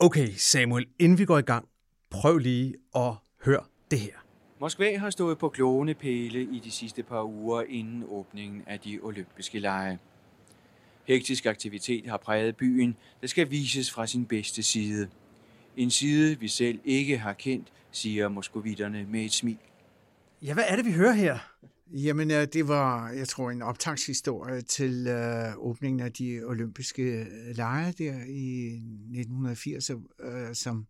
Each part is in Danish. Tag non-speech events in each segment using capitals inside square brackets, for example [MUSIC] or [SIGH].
Okay, Samuel, inden vi går i gang, prøv lige at høre det her. Moskva har stået på klonepæle i de sidste par uger inden åbningen af de olympiske lege. Hektisk aktivitet har præget byen, der skal vises fra sin bedste side. En side, vi selv ikke har kendt, siger moskovitterne med et smil. Ja, hvad er det, vi hører her? Jamen, øh, det var, jeg tror, en optagshistorie til øh, åbningen af de olympiske øh, lege der i 1980, øh, som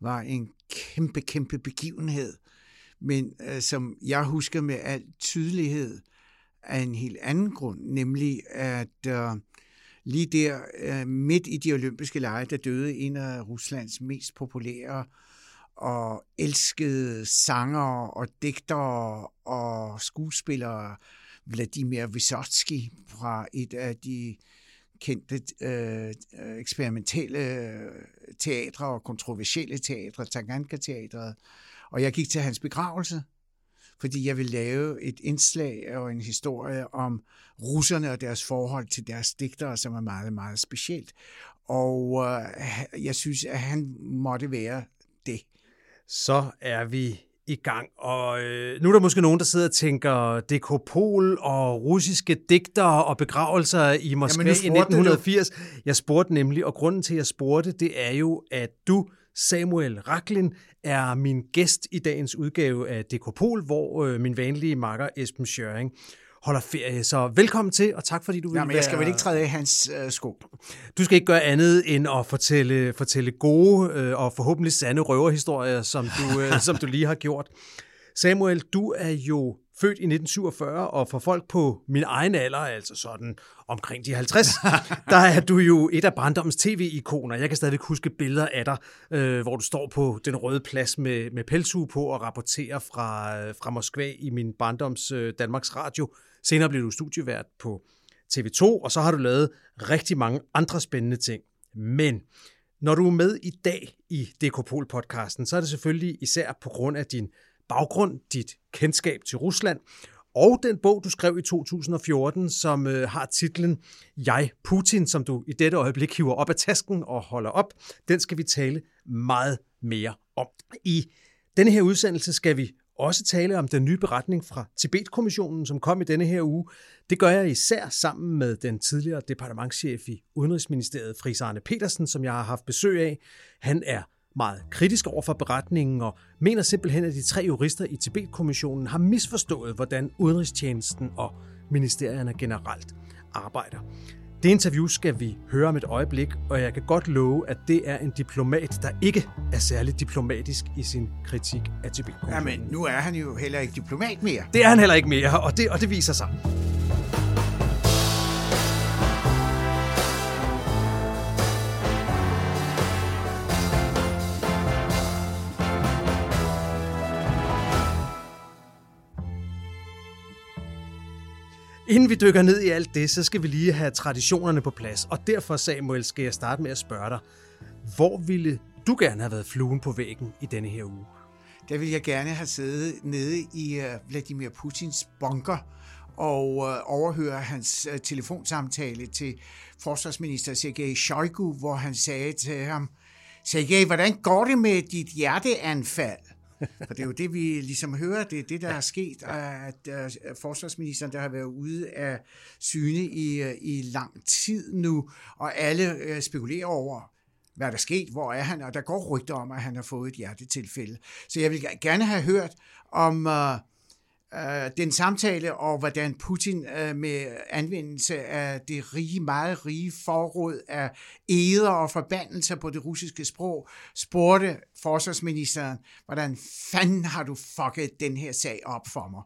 var en kæmpe, kæmpe begivenhed, men øh, som jeg husker med al tydelighed af en helt anden grund, nemlig at øh, lige der øh, midt i de olympiske lege, der døde en af Ruslands mest populære og elskede sanger og digtere og skuespillere, Vladimir Vysotsky fra et af de kendte øh, eksperimentelle teatre og kontroversielle teatre, Taganka-teatret. Og jeg gik til hans begravelse, fordi jeg ville lave et indslag og en historie om russerne og deres forhold til deres digtere, som er meget, meget specielt. Og øh, jeg synes, at han måtte være det. Så er vi i gang, og øh, nu er der måske nogen, der sidder og tænker dekopol og russiske digtere og begravelser i Moskva nu i spurgte 1980. Jeg spurgte nemlig, og grunden til, at jeg spurgte, det er jo, at du, Samuel Raklin, er min gæst i dagens udgave af Dekopol, hvor øh, min vanlige makker Esben Schøring holder ferie. Så velkommen til, og tak fordi du vil Jamen, jeg skal vel ikke træde i hans øh, sko. Du skal ikke gøre andet end at fortælle, fortælle gode øh, og forhåbentlig sande røverhistorier, som du, øh, [LAUGHS] som du lige har gjort. Samuel, du er jo født i 1947, og for folk på min egen alder, altså sådan omkring de 50, [LAUGHS] der er du jo et af barndommens tv-ikoner. Jeg kan stadigvæk huske billeder af dig, øh, hvor du står på den røde plads med, med pelshue på og rapporterer fra, øh, fra Moskva i min barndoms øh, Danmarks Radio. Senere blev du studievært på TV2, og så har du lavet rigtig mange andre spændende ting. Men når du er med i dag i Dekopol-podcasten, så er det selvfølgelig især på grund af din baggrund, dit kendskab til Rusland, og den bog, du skrev i 2014, som øh, har titlen Jeg Putin, som du i dette øjeblik hiver op af tasken og holder op, den skal vi tale meget mere om. I denne her udsendelse skal vi også tale om den nye beretning fra Tibet-kommissionen, som kom i denne her uge. Det gør jeg især sammen med den tidligere departementschef i Udenrigsministeriet, Fris Arne Petersen, som jeg har haft besøg af. Han er meget kritisk over for beretningen og mener simpelthen, at de tre jurister i Tibet-kommissionen har misforstået, hvordan udenrigstjenesten og ministerierne generelt arbejder. Det interview skal vi høre om et øjeblik, og jeg kan godt love, at det er en diplomat, der ikke er særlig diplomatisk i sin kritik af Tibet-kommissionen. Jamen, nu er han jo heller ikke diplomat mere. Det er han heller ikke mere, og det, og det viser sig. Inden vi dykker ned i alt det, så skal vi lige have traditionerne på plads. Og derfor, Samuel, skal jeg starte med at spørge dig, hvor ville du gerne have været fluen på væggen i denne her uge? Der ville jeg gerne have siddet nede i øh, Vladimir Putins bunker og øh, overhøre hans øh, telefonsamtale til forsvarsminister Sergej Shoigu, hvor han sagde til ham, Sergej, hvordan går det med dit hjerteanfald? For det er jo det, vi ligesom hører, det er det, der er sket, øh, at forsvarsministeren, der har været ude af syne i, øh, i lang tid nu, og alle øh, spekulerer over, hvad der er sket, hvor er han, og der går rygter om, at han har fået et hjertetilfælde. Så jeg vil gerne have hørt om uh, Øh, den samtale, og hvordan Putin øh, med anvendelse af det rige, meget rige forråd af eder og forbandelser på det russiske sprog, spurgte forsvarsministeren, hvordan fanden har du fucket den her sag op for mig?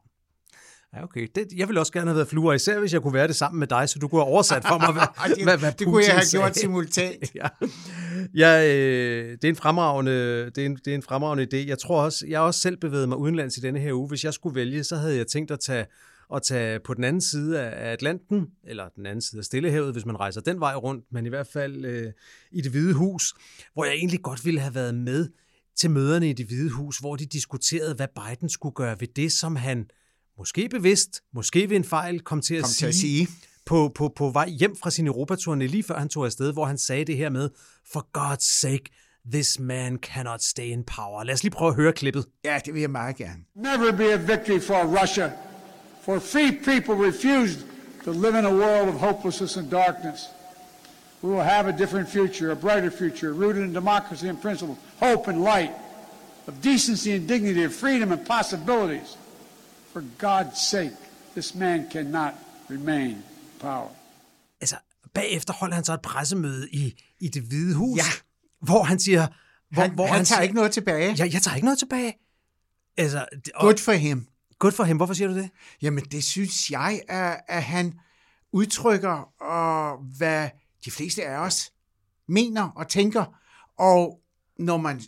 Ja, okay. Det, jeg ville også gerne have været fluer, især hvis jeg kunne være det sammen med dig, så du kunne have oversat for mig, [LAUGHS] hvad, det, hvad, hvad det kunne jeg have gjort simultant. [LAUGHS] ja, ja øh, det, er en fremragende, det, er en, det er en fremragende idé. Jeg tror også, jeg har også selv bevæget mig udenlands i denne her uge. Hvis jeg skulle vælge, så havde jeg tænkt at tage, at tage på den anden side af Atlanten, eller den anden side af Stillehavet, hvis man rejser den vej rundt, men i hvert fald øh, i det hvide hus, hvor jeg egentlig godt ville have været med til møderne i det hvide hus, hvor de diskuterede, hvad Biden skulle gøre ved det, som han måske bevidst, måske ved en fejl, kom til at, Kom sige, til at sige. På, på, på vej hjem fra sin Europaturné, lige før han tog afsted, hvor han sagde det her med, for God's sake, this man cannot stay in power. Lad os lige prøve at høre klippet. Ja, det vil jeg meget gerne. never be a victory for Russia, for free people refused to live in a world of hopelessness and darkness. We will have a different future, a brighter future, rooted in democracy and principle, hope and light, of decency and dignity, of freedom and possibilities. For God's sake, this man cannot remain in power. Altså, bagefter holder han så et pressemøde i, i det hvide hus, Ja. hvor han siger... Hvor, Han, hvor han tager siger, ikke noget tilbage. Ja, jeg tager ikke noget tilbage. Altså, det- og, Godt for ham. Godt for ham. Hvorfor siger du det? Jamen, det synes jeg, at, at han udtrykker, og hvad de fleste af os mener og tænker. Og når man,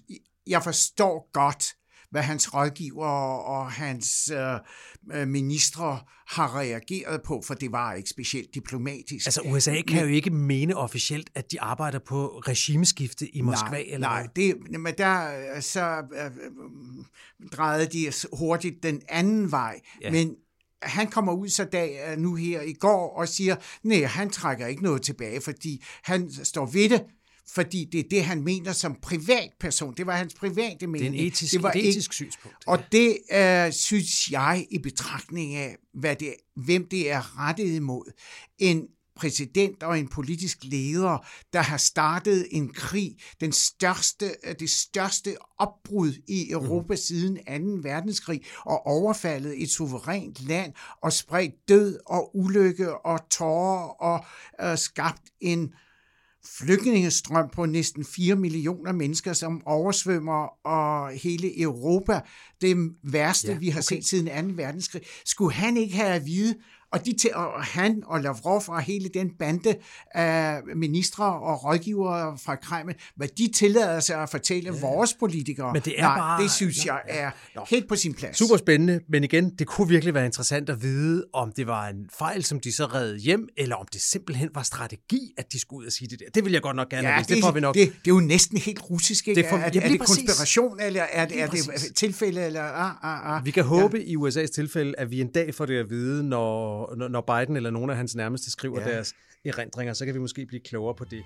jeg forstår godt, hvad hans rådgiver og hans øh, øh, ministre har reageret på, for det var ikke specielt diplomatisk. Altså, USA kan jo ikke mene officielt, at de arbejder på regimeskifte i Moskva. nej, eller nej, det, men der øh, så øh, øh, drejede de hurtigt den anden vej. Ja. Men han kommer ud så dag nu her i går og siger, nej, han trækker ikke noget tilbage, fordi han står ved det, fordi det er det, han mener som privatperson. Det var hans private mening. Det er en etisk, det var et etisk synspunkt. Og det øh, synes jeg i betragtning af, hvad det, hvem det er rettet imod. En præsident og en politisk leder, der har startet en krig, den største, øh, det største opbrud i Europa mm. siden 2. verdenskrig, og overfaldet et suverænt land, og spredt død og ulykke og tårer, og øh, skabt en flygtningestrøm på næsten 4 millioner mennesker, som oversvømmer og hele Europa. Det værste, Ja, ja, vi har okay. set siden 2. verdenskrig. Skulle han ikke have at vide, og, de til, og han og Lavrov og hele den bande af ministre og rådgivere fra Kreml, hvad de tillader sig at fortælle ja. vores politikere. Men det er Nej, bare- det synes jeg ja. er Nå. helt på sin plads. Super spændende, men igen, det kunne virkelig være interessant at vide, om det var en fejl, som de så redde hjem, eller om det simpelthen var strategi, at de skulle ud og sige det der. Det vil jeg godt nok gerne Ja, det, Det får vi nok. Det, det er jo næsten helt russisk, ikke? Det er for- er, jamen, er det præcis. konspiration, eller er det, er det tilfælde, eller ah, ah, ah. Vi kan håbe i USA's tilfælde, at vi en dag får det at vide, når, når- når Biden eller nogen af hans nærmeste skriver ja. Deres erindringer, så kan vi måske blive klogere på det.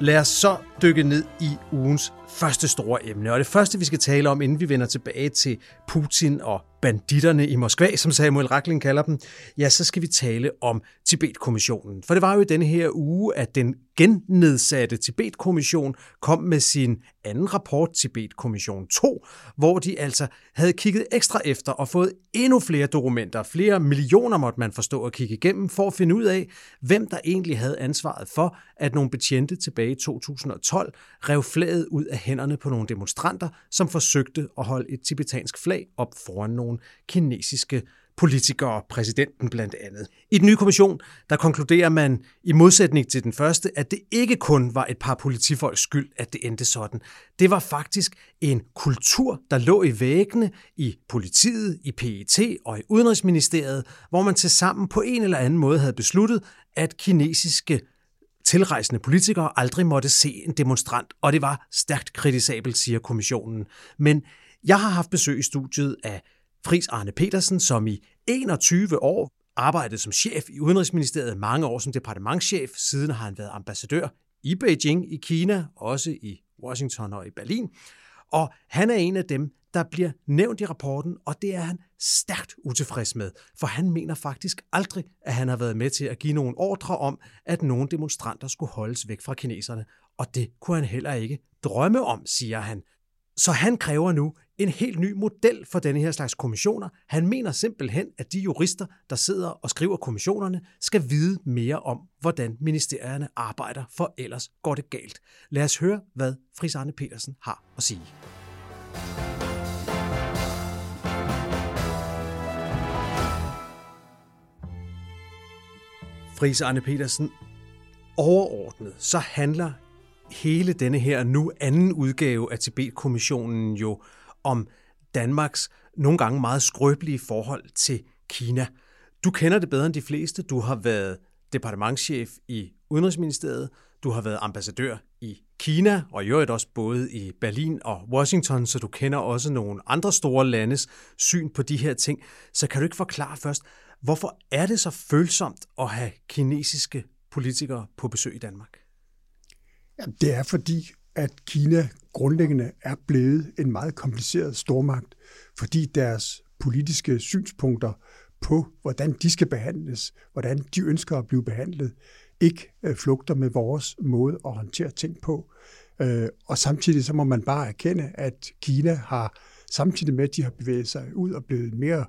Lad os så dykke ned i ugens første store emne. Og det første, vi skal tale om, inden vi vender tilbage til Putin og banditterne i Moskva, som Samuel Rakling kalder dem, ja, så skal vi tale om Tibet-kommissionen. For det var jo i denne her uge, at den gennedsatte Tibetkommission kom med sin anden rapport, Tibetkommission 2, hvor de altså havde kigget ekstra efter og fået endnu flere dokumenter. Flere millioner måtte man forstå at kigge igennem, for at finde ud af, hvem der egentlig havde ansvaret for, at nogle betjente tilbage i 2012 rev flaget ud af hænderne på nogle demonstranter, som forsøgte at holde et tibetansk flag op foran nogle kinesiske politikere, præsidenten blandt andet. I den nye kommission, der konkluderer man i modsætning til den første, at det ikke kun var et par politifolks skyld, at det endte sådan. Det var faktisk en kultur, der lå i væggene i politiet, i PET og i Udenrigsministeriet, hvor man til sammen på en eller anden måde havde besluttet, at kinesiske tilrejsende politikere aldrig måtte se en demonstrant, og det var stærkt kritisabelt, siger kommissionen. Men jeg har haft besøg i studiet af Fris Arne Petersen, som i 21 år arbejdede som chef i Udenrigsministeriet, mange år som departementschef, siden har han været ambassadør i Beijing, i Kina, også i Washington og i Berlin. Og han er en af dem, der bliver nævnt i rapporten, og det er han stærkt utilfreds med, for han mener faktisk aldrig, at han har været med til at give nogen ordre om, at nogle demonstranter skulle holdes væk fra kineserne, og det kunne han heller ikke drømme om, siger han. Så han kræver nu en helt ny model for denne her slags kommissioner. Han mener simpelthen, at de jurister, der sidder og skriver kommissionerne, skal vide mere om, hvordan ministerierne arbejder, for ellers går det galt. Lad os høre, hvad Fris Arne Petersen har at sige. Fris Arne Petersen, overordnet, så handler hele denne her nu anden udgave af Tibet-kommissionen jo om Danmarks nogle gange meget skrøbelige forhold til Kina. Du kender det bedre end de fleste. Du har været departementschef i Udenrigsministeriet. Du har været ambassadør i Kina, og i øvrigt også både i Berlin og Washington, så du kender også nogle andre store landes syn på de her ting. Så kan du ikke forklare først, hvorfor er det så følsomt at have kinesiske politikere på besøg i Danmark? Det er fordi, at Kina grundlæggende er blevet en meget kompliceret stormagt, fordi deres politiske synspunkter på, hvordan de skal behandles, hvordan de ønsker at blive behandlet, ikke øh, flugter med vores måde at håndtere ting på. Øh, og samtidig så må man bare erkende, at Kina har, samtidig med at de har bevæget sig ud og blevet mere,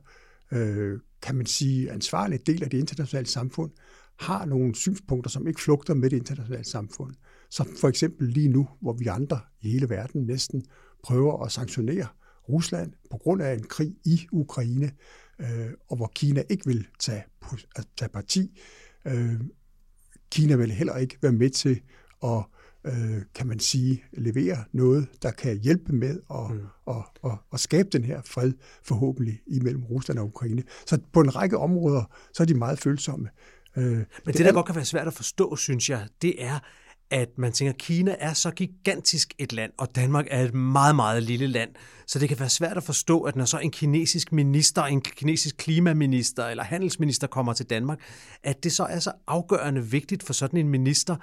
øh, kan man sige, ansvarlig del af det internationale samfund, har nogle synspunkter, som ikke flugter med det internationale samfund. Som for eksempel lige nu, hvor vi andre i hele verden næsten prøver at sanktionere Rusland på grund af en krig i Ukraine, øh, og hvor Kina ikke vil tage, tage parti. Øh, Kina vil heller ikke være med til at, øh, kan man sige, levere noget, der kan hjælpe med at, mm. at, at, at, at skabe den her fred forhåbentlig imellem Rusland og Ukraine. Så på en række områder, så er de meget følsomme. Øh, Men det, det der er, godt kan være svært at forstå, synes jeg, det er, at man tænker, at Kina er så gigantisk et land, og Danmark er et meget, meget lille land. Så det kan være svært at forstå, at når så en kinesisk minister, en kinesisk klimaminister eller handelsminister kommer til Danmark, at det så er så afgørende vigtigt for sådan en minister,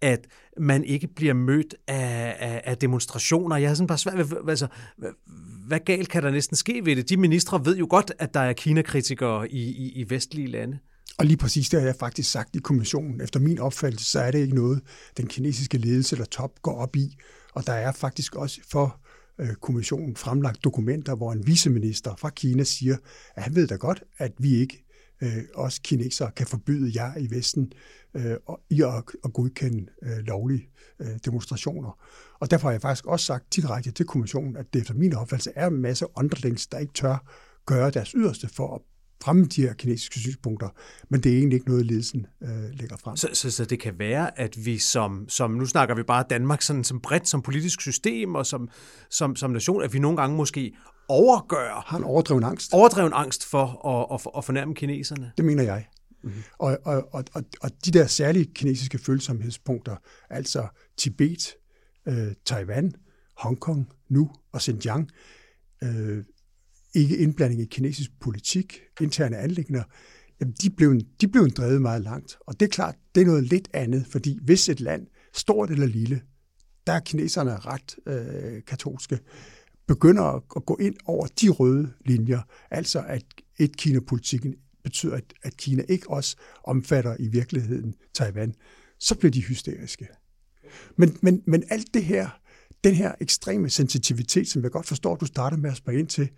at man ikke bliver mødt af, af, af demonstrationer. Jeg har sådan bare svært ved, altså, hvad, galt kan der næsten ske ved det? De ministre ved jo godt, at der er Kina-kritikere i, i, i vestlige lande. Og lige præcis det har jeg faktisk sagt i kommissionen. Efter min opfattelse, så er det ikke noget, den kinesiske ledelse eller top går op i. Og der er faktisk også for øh, kommissionen fremlagt dokumenter, hvor en viceminister fra Kina siger, at han ved da godt, at vi ikke øh, også kinesere kan forbyde jer i Vesten øh, i at, at godkende øh, lovlige øh, demonstrationer. Og derfor har jeg faktisk også sagt direkte til kommissionen, at det efter min opfattelse er en masse underlings, der ikke tør gøre deres yderste for at fremme de her kinesiske synspunkter, men det er egentlig ikke noget, ledelsen øh, lægger frem. Så, så, så det kan være, at vi som, som nu snakker vi bare Danmark sådan, som bredt som politisk system og som, som, som nation, at vi nogle gange måske overgør... Har en overdreven angst. Overdreven angst for at, at, at fornærme kineserne. Det mener jeg. Mm-hmm. Og, og, og, og, og de der særlige kinesiske følsomhedspunkter, altså Tibet, øh, Taiwan, Hongkong nu og Xinjiang, øh, ikke indblanding i kinesisk politik, interne anlægner, jamen de blev, de blev drevet meget langt. Og det er klart, det er noget lidt andet, fordi hvis et land, stort eller lille, der er kineserne ret øh, katolske, begynder at gå ind over de røde linjer, altså at et Kina-politikken betyder, at, at Kina ikke også omfatter i virkeligheden Taiwan, så bliver de hysteriske. Men, men, men alt det her, den her ekstreme sensitivitet, som jeg godt forstår, du starter med at spørge ind til,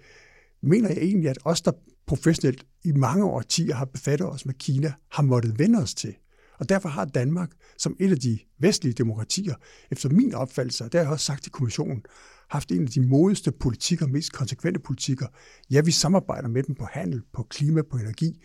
mener jeg egentlig, at os, der professionelt i mange årtier har befattet os med Kina, har måttet vende os til. Og derfor har Danmark, som et af de vestlige demokratier, efter min opfattelse, og det har jeg også sagt til kommissionen, haft en af de modigste politikker, mest konsekvente politikker. Ja, vi samarbejder med dem på handel, på klima, på energi,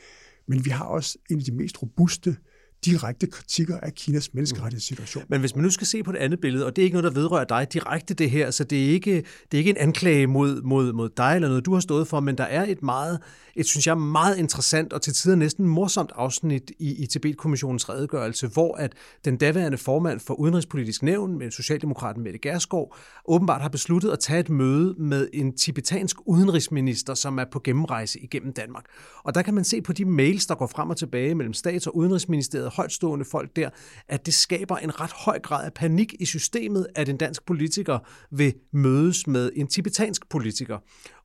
men vi har også en af de mest robuste direkte kritikker af Kinas menneskerettighedssituation. Men hvis man nu skal se på det andet billede, og det er ikke noget, der vedrører dig direkte det her, så det er ikke, det er ikke en anklage mod, mod, mod dig eller noget, du har stået for, men der er et meget, et synes jeg, meget interessant og til tider næsten morsomt afsnit i, i Tibet-kommissionens redegørelse, hvor at den daværende formand for Udenrigspolitisk Nævn med Socialdemokraten Mette Gerskov åbenbart har besluttet at tage et møde med en tibetansk udenrigsminister, som er på gennemrejse igennem Danmark. Og der kan man se på de mails, der går frem og tilbage mellem stats- og udenrigsministeriet højtstående folk der, at det skaber en ret høj grad af panik i systemet, at en dansk politiker vil mødes med en tibetansk politiker.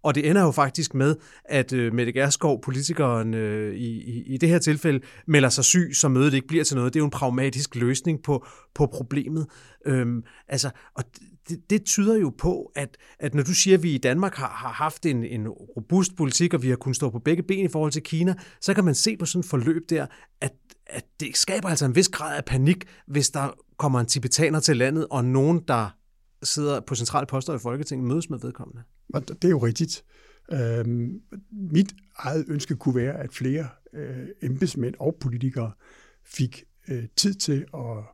Og det ender jo faktisk med, at øh, Mette Gerskov, politikeren øh, i, i, i det her tilfælde, melder sig syg, så mødet ikke bliver til noget. Det er jo en pragmatisk løsning på, på problemet. Øhm, altså, og det, det tyder jo på, at, at når du siger, at vi i Danmark har, har haft en, en robust politik, og vi har kunnet stå på begge ben i forhold til Kina, så kan man se på sådan et forløb der, at, at det skaber altså en vis grad af panik, hvis der kommer en tibetaner til landet, og nogen, der sidder på centrale poster i Folketinget, mødes med vedkommende. Det er jo rigtigt. Øhm, mit eget ønske kunne være, at flere øh, embedsmænd og politikere fik øh, tid til og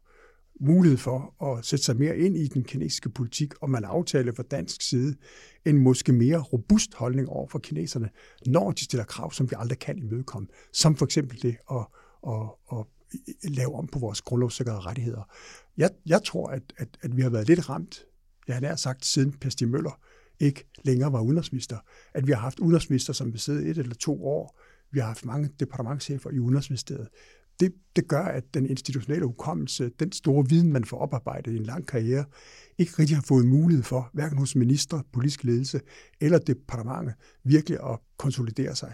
mulighed for at sætte sig mere ind i den kinesiske politik, og man aftaler fra dansk side en måske mere robust holdning over for kineserne, når de stiller krav, som vi aldrig kan imødekomme, som for eksempel det at, og, og lave om på vores grundlovssikrede rettigheder. Jeg, jeg tror, at, at, at vi har været lidt ramt, jeg har nær sagt, siden Per Møller ikke længere var udenrigsminister, at vi har haft udenrigsminister, som besidder et eller to år, vi har haft mange departementchefer i Udenrigsministeriet det, det gør, at den institutionelle hukommelse, den store viden, man får oparbejdet i en lang karriere, ikke rigtig har fået mulighed for, hverken hos minister, politisk ledelse eller departementet, virkelig at konsolidere sig.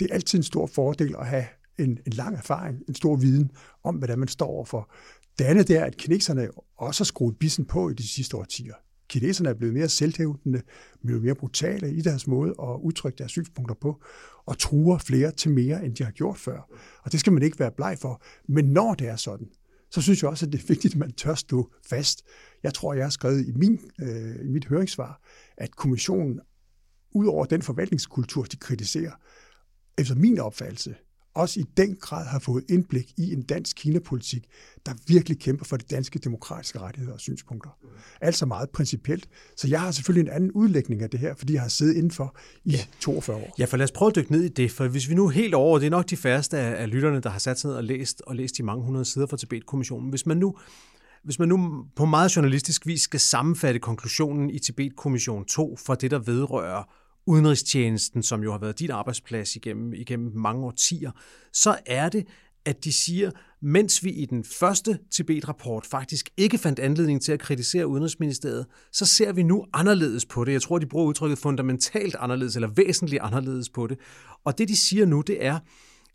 Det er altid en stor fordel at have en, en lang erfaring, en stor viden om, hvad man står overfor. Det andet er, at kineserne også har skruet bissen på i de sidste årtier kineserne er blevet mere selvhævdende, blevet mere brutale i deres måde at udtrykke deres synspunkter på, og truer flere til mere, end de har gjort før. Og det skal man ikke være bleg for. Men når det er sådan, så synes jeg også, at det er vigtigt, at man tør stå fast. Jeg tror, jeg har skrevet i, min, øh, i mit høringssvar, at kommissionen, ud over den forvaltningskultur, de kritiserer, efter min opfattelse, også i den grad har fået indblik i en dansk Kina-politik, der virkelig kæmper for de danske demokratiske rettigheder og synspunkter. Altså meget principielt. Så jeg har selvfølgelig en anden udlægning af det her, fordi jeg har siddet indenfor i ja. 42 år. Ja, for lad os prøve at dykke ned i det, for hvis vi nu helt over, det er nok de færreste af, af lytterne, der har sat sig ned og læst, og læst de mange hundrede sider fra Tibet-kommissionen. Hvis man nu hvis man nu på meget journalistisk vis skal sammenfatte konklusionen i Tibet-kommission 2 for det, der vedrører udenrigstjenesten, som jo har været dit arbejdsplads igennem, igennem mange årtier, så er det, at de siger, mens vi i den første Tibet-rapport faktisk ikke fandt anledning til at kritisere Udenrigsministeriet, så ser vi nu anderledes på det. Jeg tror, de bruger udtrykket fundamentalt anderledes eller væsentligt anderledes på det. Og det, de siger nu, det er,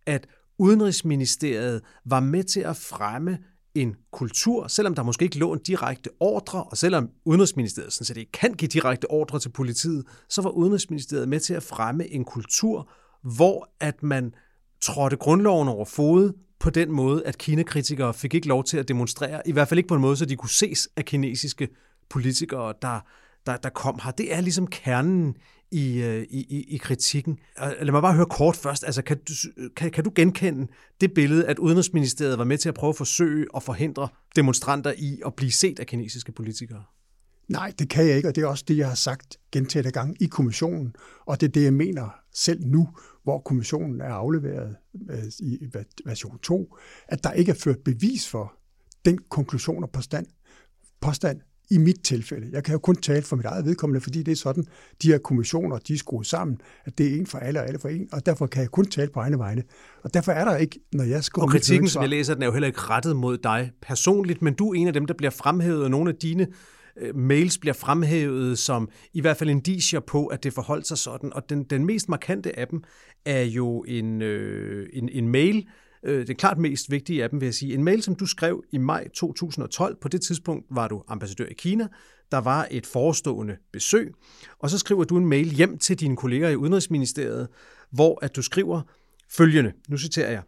at Udenrigsministeriet var med til at fremme en kultur, selvom der måske ikke lå en direkte ordre, og selvom Udenrigsministeriet sådan set ikke kan give direkte ordre til politiet, så var Udenrigsministeriet med til at fremme en kultur, hvor at man trådte grundloven over fod på den måde, at kinakritikere fik ikke lov til at demonstrere, i hvert fald ikke på en måde, så de kunne ses af kinesiske politikere, der, der, der kom her. Det er ligesom kernen Øh, i, i, i kritikken. Lad mig bare høre kort først. Altså, kan, du, kan, kan du genkende det billede, at Udenrigsministeriet var med til at prøve at forsøge at forhindre demonstranter i at blive set af kinesiske politikere? Nej, det kan jeg ikke, og det er også det, jeg har sagt gentaget gange i kommissionen, og det er det, jeg mener selv nu, hvor kommissionen er afleveret øh, i version 2, at der ikke er ført bevis for den konklusion og påstand, påstand i mit tilfælde. Jeg kan jo kun tale for mit eget vedkommende, fordi det er sådan, de her kommissioner, de er skruet sammen, at det er en for alle og alle for en, og derfor kan jeg kun tale på egne vegne. Og derfor er der ikke, når jeg skriver... Og kritikken, som jeg læser, den er jo heller ikke rettet mod dig personligt, men du er en af dem, der bliver fremhævet, og nogle af dine øh, mails bliver fremhævet som i hvert fald indicier på, at det forholdt sig sådan. Og den, den mest markante af dem er jo en, øh, en, en mail, øh, det klart mest vigtige af dem, vil jeg sige. En mail, som du skrev i maj 2012. På det tidspunkt var du ambassadør i Kina. Der var et forestående besøg. Og så skriver du en mail hjem til dine kolleger i Udenrigsministeriet, hvor at du skriver følgende. Nu citerer jeg.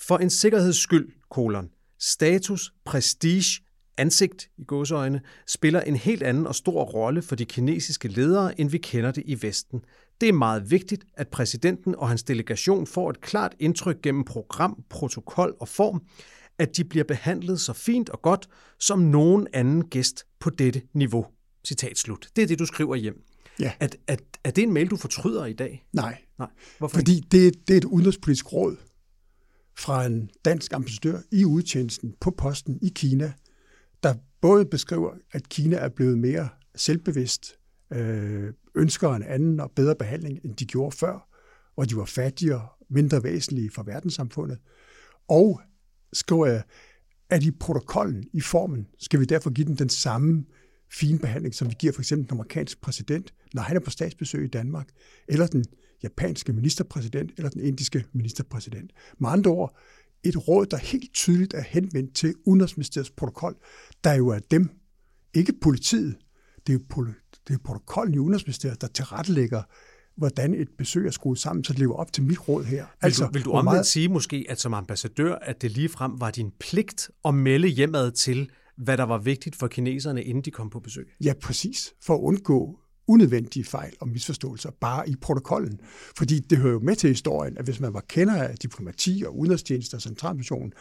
For en sikkerheds skyld, kolon, status, prestige, ansigt i gåseøjne, spiller en helt anden og stor rolle for de kinesiske ledere, end vi kender det i Vesten. Det er meget vigtigt, at præsidenten og hans delegation får et klart indtryk gennem program, protokol og form, at de bliver behandlet så fint og godt som nogen anden gæst på dette niveau. Citat slut. Det er det, du skriver hjem. Ja. At, at, er det en mail, du fortryder i dag? Nej. Nej. Hvorfor Fordi det, det er et udenrigspolitisk råd fra en dansk ambassadør i udtjenesten på posten i Kina, der både beskriver, at Kina er blevet mere selvbevidst, øh, ønsker en anden og bedre behandling, end de gjorde før, hvor de var fattigere, mindre væsentlige for verdenssamfundet, og skriver jeg, at i protokollen, i formen, skal vi derfor give den den samme fine behandling, som vi giver for eksempel den amerikanske præsident, når han er på statsbesøg i Danmark, eller den japanske ministerpræsident, eller den indiske ministerpræsident. Med andre ord, et råd, der helt tydeligt er henvendt til Udenrigsministeriets protokol, der jo er dem, ikke politiet, det er jo det er protokollen i Udenrigsministeriet, der tilrettelægger, hvordan et besøg er skruet sammen, så det lever op til mit råd her. Vil altså, du, vil du omvendt meget... sige måske, at som ambassadør, at det lige frem var din pligt at melde hjemad til, hvad der var vigtigt for kineserne, inden de kom på besøg? Ja, præcis. For at undgå unødvendige fejl og misforståelser bare i protokollen. Fordi det hører jo med til historien, at hvis man var kender af diplomati og udenrigstjenester og centralmissionen,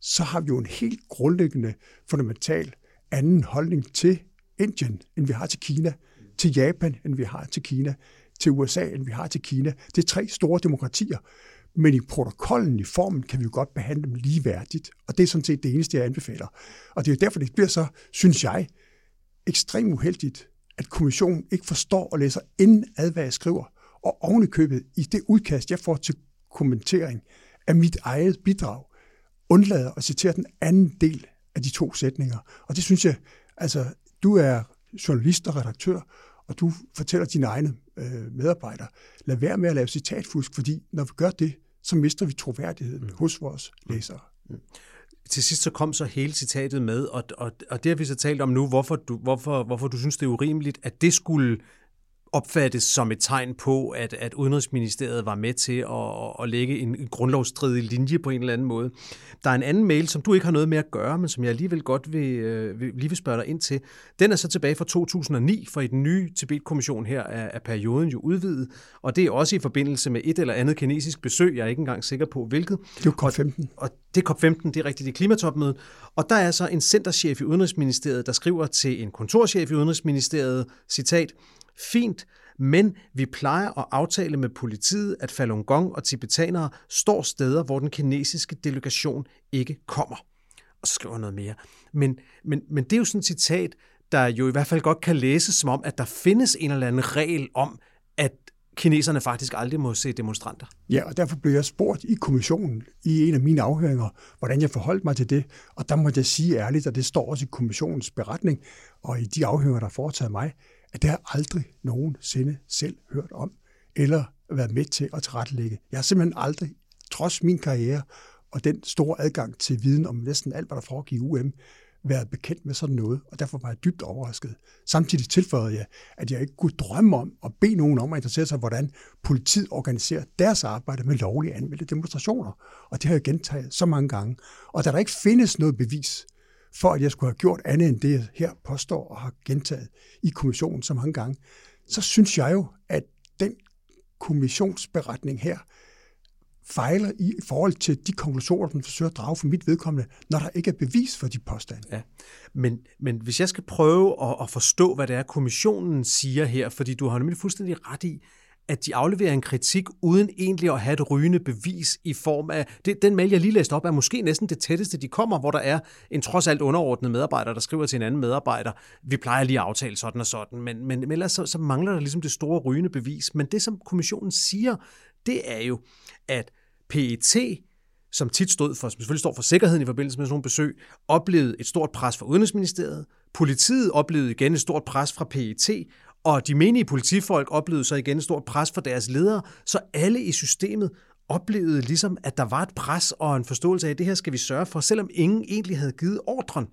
så har vi jo en helt grundlæggende, fundamental anden holdning til Indien, end vi har til Kina, til Japan, end vi har til Kina, til USA, end vi har til Kina. Det er tre store demokratier, men i protokollen, i formen, kan vi jo godt behandle dem ligeværdigt, og det er sådan set det eneste, jeg anbefaler. Og det er derfor, det bliver så, synes jeg, ekstremt uheldigt, at kommissionen ikke forstår og læser inden ad, hvad jeg skriver, og ovenikøbet i det udkast, jeg får til kommentering af mit eget bidrag, undlader at citere den anden del af de to sætninger. Og det synes jeg, altså, du er journalist og redaktør, og du fortæller dine egne øh, medarbejdere, lad være med at lave citatfusk, fordi når vi gør det, så mister vi troværdigheden mm. hos vores læsere. Mm til sidst så kom så hele citatet med, og, og, og det har vi så talt om nu, hvorfor du, hvorfor, hvorfor du synes, det er urimeligt, at det skulle opfattes som et tegn på, at, at Udenrigsministeriet var med til at, at lægge en, en grundlovsstridig linje på en eller anden måde. Der er en anden mail, som du ikke har noget med at gøre, men som jeg alligevel godt vil, øh, vil, lige vil spørge dig ind til. Den er så tilbage fra 2009, for i den nye Tibet-kommission her er, er perioden jo udvidet, og det er også i forbindelse med et eller andet kinesisk besøg, jeg er ikke engang sikker på hvilket. Det er COP15. Og, og det er COP15, det er rigtigt, det er klimatopmødet. Og der er så en centerchef i Udenrigsministeriet, der skriver til en kontorchef i Udenrigsministeriet, citat, Fint, men vi plejer at aftale med politiet, at Falun Gong og tibetanere står steder, hvor den kinesiske delegation ikke kommer. Og så skriver noget mere. Men, men, men det er jo sådan et citat, der jo i hvert fald godt kan læses som om, at der findes en eller anden regel om, at kineserne faktisk aldrig må se demonstranter. Ja, og derfor blev jeg spurgt i kommissionen i en af mine afhøringer, hvordan jeg forholdt mig til det. Og der må jeg sige ærligt, at det står også i kommissionens beretning, og i de afhøringer, der foretaget mig, at det har jeg aldrig nogensinde selv hørt om, eller været med til at tilrettelægge. Jeg har simpelthen aldrig, trods min karriere og den store adgang til viden om næsten alt, hvad der foregik i UM, været bekendt med sådan noget, og derfor var jeg dybt overrasket. Samtidig tilføjede jeg, at jeg ikke kunne drømme om at bede nogen om at interessere sig, hvordan politiet organiserer deres arbejde med lovlige anmeldte demonstrationer. Og det har jeg gentaget så mange gange. Og da der ikke findes noget bevis for at jeg skulle have gjort andet end det, jeg her påstår og har gentaget i kommissionen så mange gange, så synes jeg jo, at den kommissionsberetning her fejler i forhold til de konklusioner, den forsøger at drage for mit vedkommende, når der ikke er bevis for de påstande. Ja. Men, men hvis jeg skal prøve at, at forstå, hvad det er, kommissionen siger her, fordi du har nemlig fuldstændig ret i, at de afleverer en kritik uden egentlig at have et rygende bevis i form af... Det, den mail, jeg lige læste op, er måske næsten det tætteste, de kommer, hvor der er en trods alt underordnet medarbejder, der skriver til en anden medarbejder, vi plejer lige at aftale sådan og sådan, men, men, men ellers så, så mangler der ligesom det store rygende bevis. Men det, som kommissionen siger, det er jo, at PET som tit stod for, som selvfølgelig står for sikkerheden i forbindelse med sådan nogle besøg, oplevede et stort pres fra Udenrigsministeriet. Politiet oplevede igen et stort pres fra PET, og de menige politifolk oplevede så igen et stort pres for deres ledere, så alle i systemet oplevede ligesom, at der var et pres og en forståelse af, at det her skal vi sørge for, selvom ingen egentlig havde givet ordren.